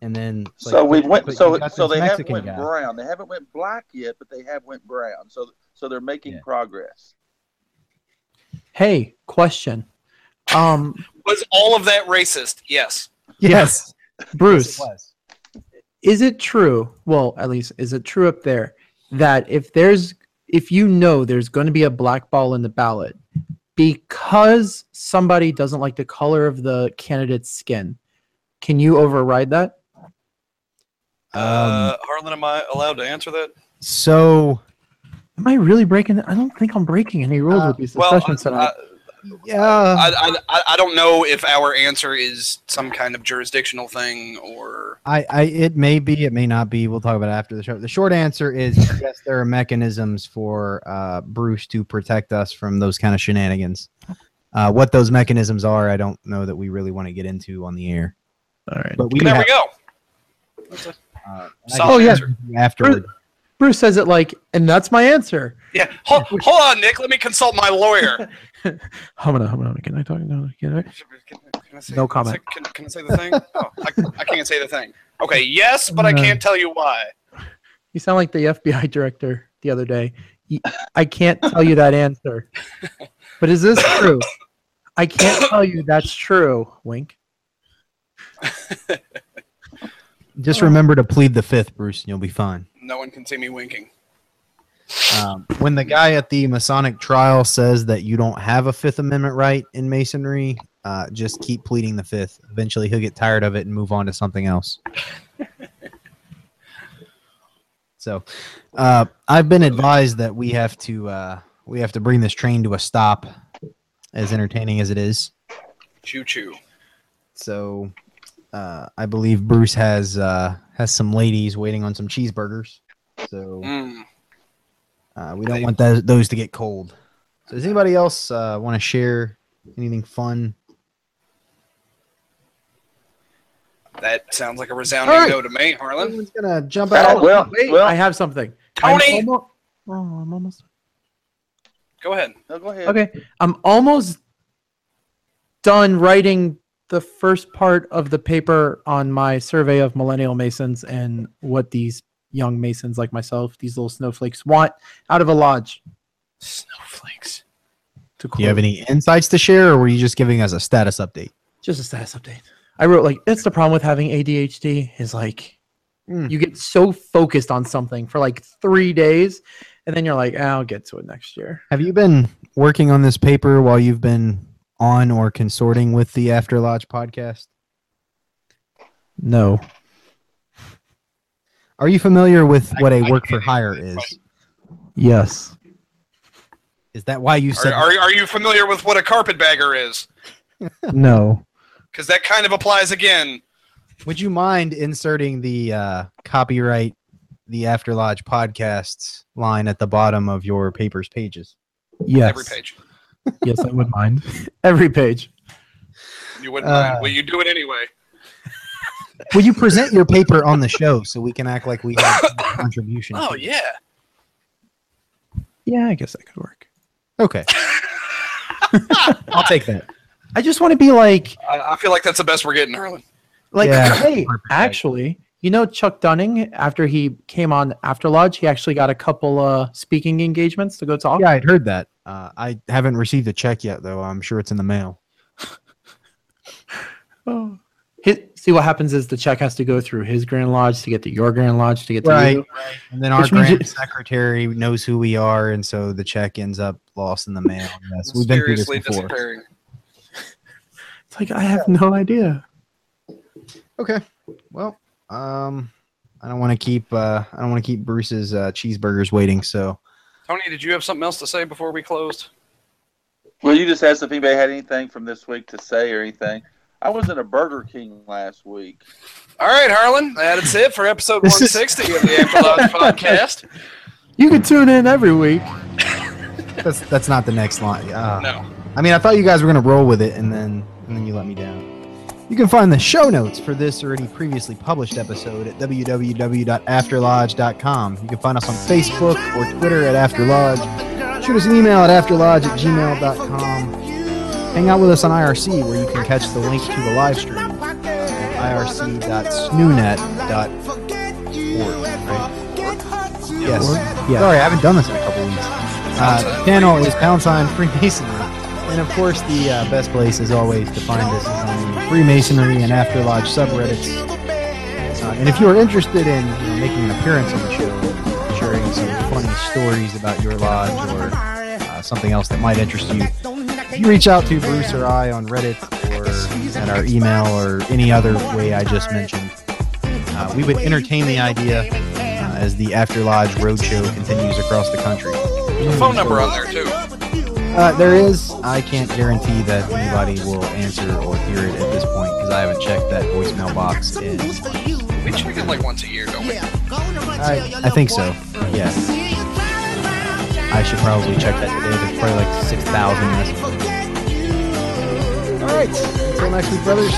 And then it's so we went. So so this they haven't went guy. brown. They haven't went black yet, but they have went brown. So so they're making Yeah. progress. Hey, question. Um, Was all of that racist? Yes. Yes, Bruce, Yes, it was. is it true? Well, at least is it true up there that if there's if you know there's going to be a black ball in the ballot because somebody doesn't like the color of the candidate's skin, can you override that? uh, Harlan, am I allowed to answer that? So Am I really breaking? I don't think I'm breaking any rules Uh, with these Well, discussions I, tonight. Yeah, I, I, I don't know if our answer is some kind of jurisdictional thing or I, I it may be, it may not be. We'll talk about it after the show. The short answer is yes, there are mechanisms for uh, Bruce to protect us from those kind of shenanigans. Uh, what those mechanisms are, I don't know that we really want to get into on the air. All right. But we there have, we go. uh, and I Oh, yeah. answer. can afterward. Bruce says it like, and that's my answer. Yeah. Hold, hold on, Nick. Let me consult my lawyer. I'm gonna, I'm gonna, can I talk? No, can I? Can, can I say, No can I say- comment. Can, can I say the thing? Oh, I, I can't say the thing. Okay, yes, but I can't tell you why. You sound like the FBI director the other day. I can't tell you that answer. But is this true? I can't tell you that's true. Wink. Just remember to plead the fifth, Bruce, and you'll be fine. No one can see me winking. Um, when the guy at the Masonic trial says that you don't have a Fifth Amendment right in Masonry, uh, just keep pleading the fifth. Eventually, he'll get tired of it and move on to something else. so, uh, I've been advised that we have to uh, we have to bring this train to a stop, as entertaining as it is. Choo choo. So, uh, I believe Bruce has uh, has some ladies waiting on some cheeseburgers. So. Mm. Uh, we don't want those those to get cold. So does anybody else uh, want to share anything fun? That sounds like a resounding All right. no to me, Harlan. Everyone's gonna jump Oh, out. well, Wait, well, I have something. I'm Tony! oh, I'm almost. Go ahead. no, go ahead. Okay, I'm almost done writing the first part of the paper on my survey of millennial masons and what these young masons like myself, these little snowflakes, want out of a lodge. Snowflakes. To Do you have any insights to share, or were you just giving us a status update? just a status update. I wrote like that's the problem with having ADHD is like Mm. you get so focused on something for like three days, and then you're like, "Ah, I'll get to it next year. Have you been working on this paper while you've been on or consorting with the After Lodge podcast? No. Are you familiar with what a work for hire is? Yes. Is that why you said? are, are you familiar with what a carpetbagger is? No. Because that kind of applies again. Would you mind inserting the uh, copyright the After Lodge podcasts line at the bottom of your paper's pages? Yes. Every page. Yes, I would mind. Every page. You wouldn't Uh, mind. Well, you do it anyway. Will you present your paper on the show so we can act like we have a contribution? Oh, yeah. Yeah, I guess that could work. Okay. I'll take that. I just want to be like, I, I feel like that's the best we're getting, Harlan. like, Yeah. hey, actually, you know, Chuck Dunning, after he came on After Lodge, he actually got a couple uh speaking engagements to go talk. Yeah, I'd heard that. Uh, I haven't received a check yet, though. I'm sure it's in the mail. Oh. His, see what happens is the check has to go through his Grand Lodge to get to your Grand Lodge to get to Right. you. And then our Which grand you- secretary knows who we are, and so the check ends up lost in the mail. Yes, we've been through this before. It's like I have no idea. Okay. Well, um, I don't want to keep uh, I don't want to keep Bruce's uh, cheeseburgers waiting. So Tony, did you have something else to say before we closed? Well, you just asked if anybody had anything from this week to say or anything. I was in a Burger King last week. All right, Harlan, that's it for episode This is- 160 of the After Lodge podcast. You can tune in every week. that's that's not the next line. Uh, No. I mean, I thought you guys were gonna roll with it, and then and then you let me down. You can find the show notes for this or any previously published episode at www.afterlodge.com. You can find us on Facebook or Twitter at Afterlodge. Shoot us an email at afterlodge at gmail.com. Hang out with us on IRC, where you can catch the link to the live stream at irc.snoonet.org. Right? Yes. Yeah. Sorry, I haven't done this in a couple weeks. Uh, channel is pound sign Freemasonry. And of course, the uh, best place, as always, to find us is on the Freemasonry and After Lodge subreddits. Uh, and if you are interested in you know, making an appearance on the show, sharing some funny stories about your lodge or uh, something else that might interest you, you reach out to Bruce or I on Reddit or at our email or any other way I just mentioned. Uh, we would entertain the idea uh, as the After Lodge Roadshow continues across the country. There's a phone number on there, too. Uh, there is. I can't guarantee that anybody will answer or hear it at this point because I haven't checked that voicemail box in. We check it like once a year, don't we? I, I think so. Yeah. I should probably check that today. There's probably like 6,000 messages. All right. Until next week, brothers.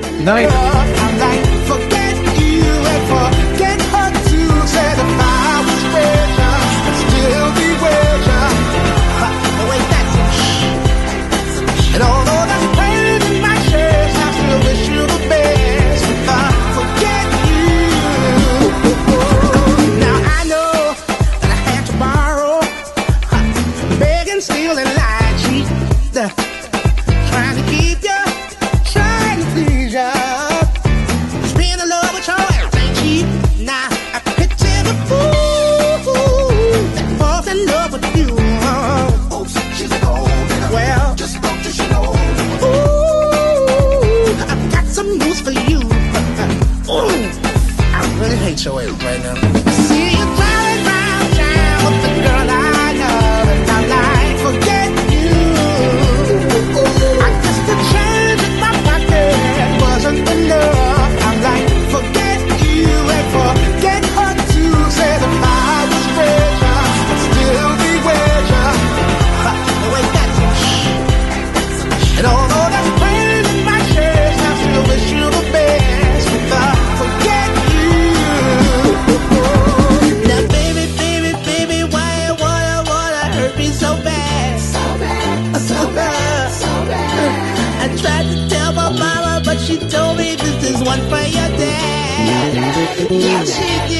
Good night. But she told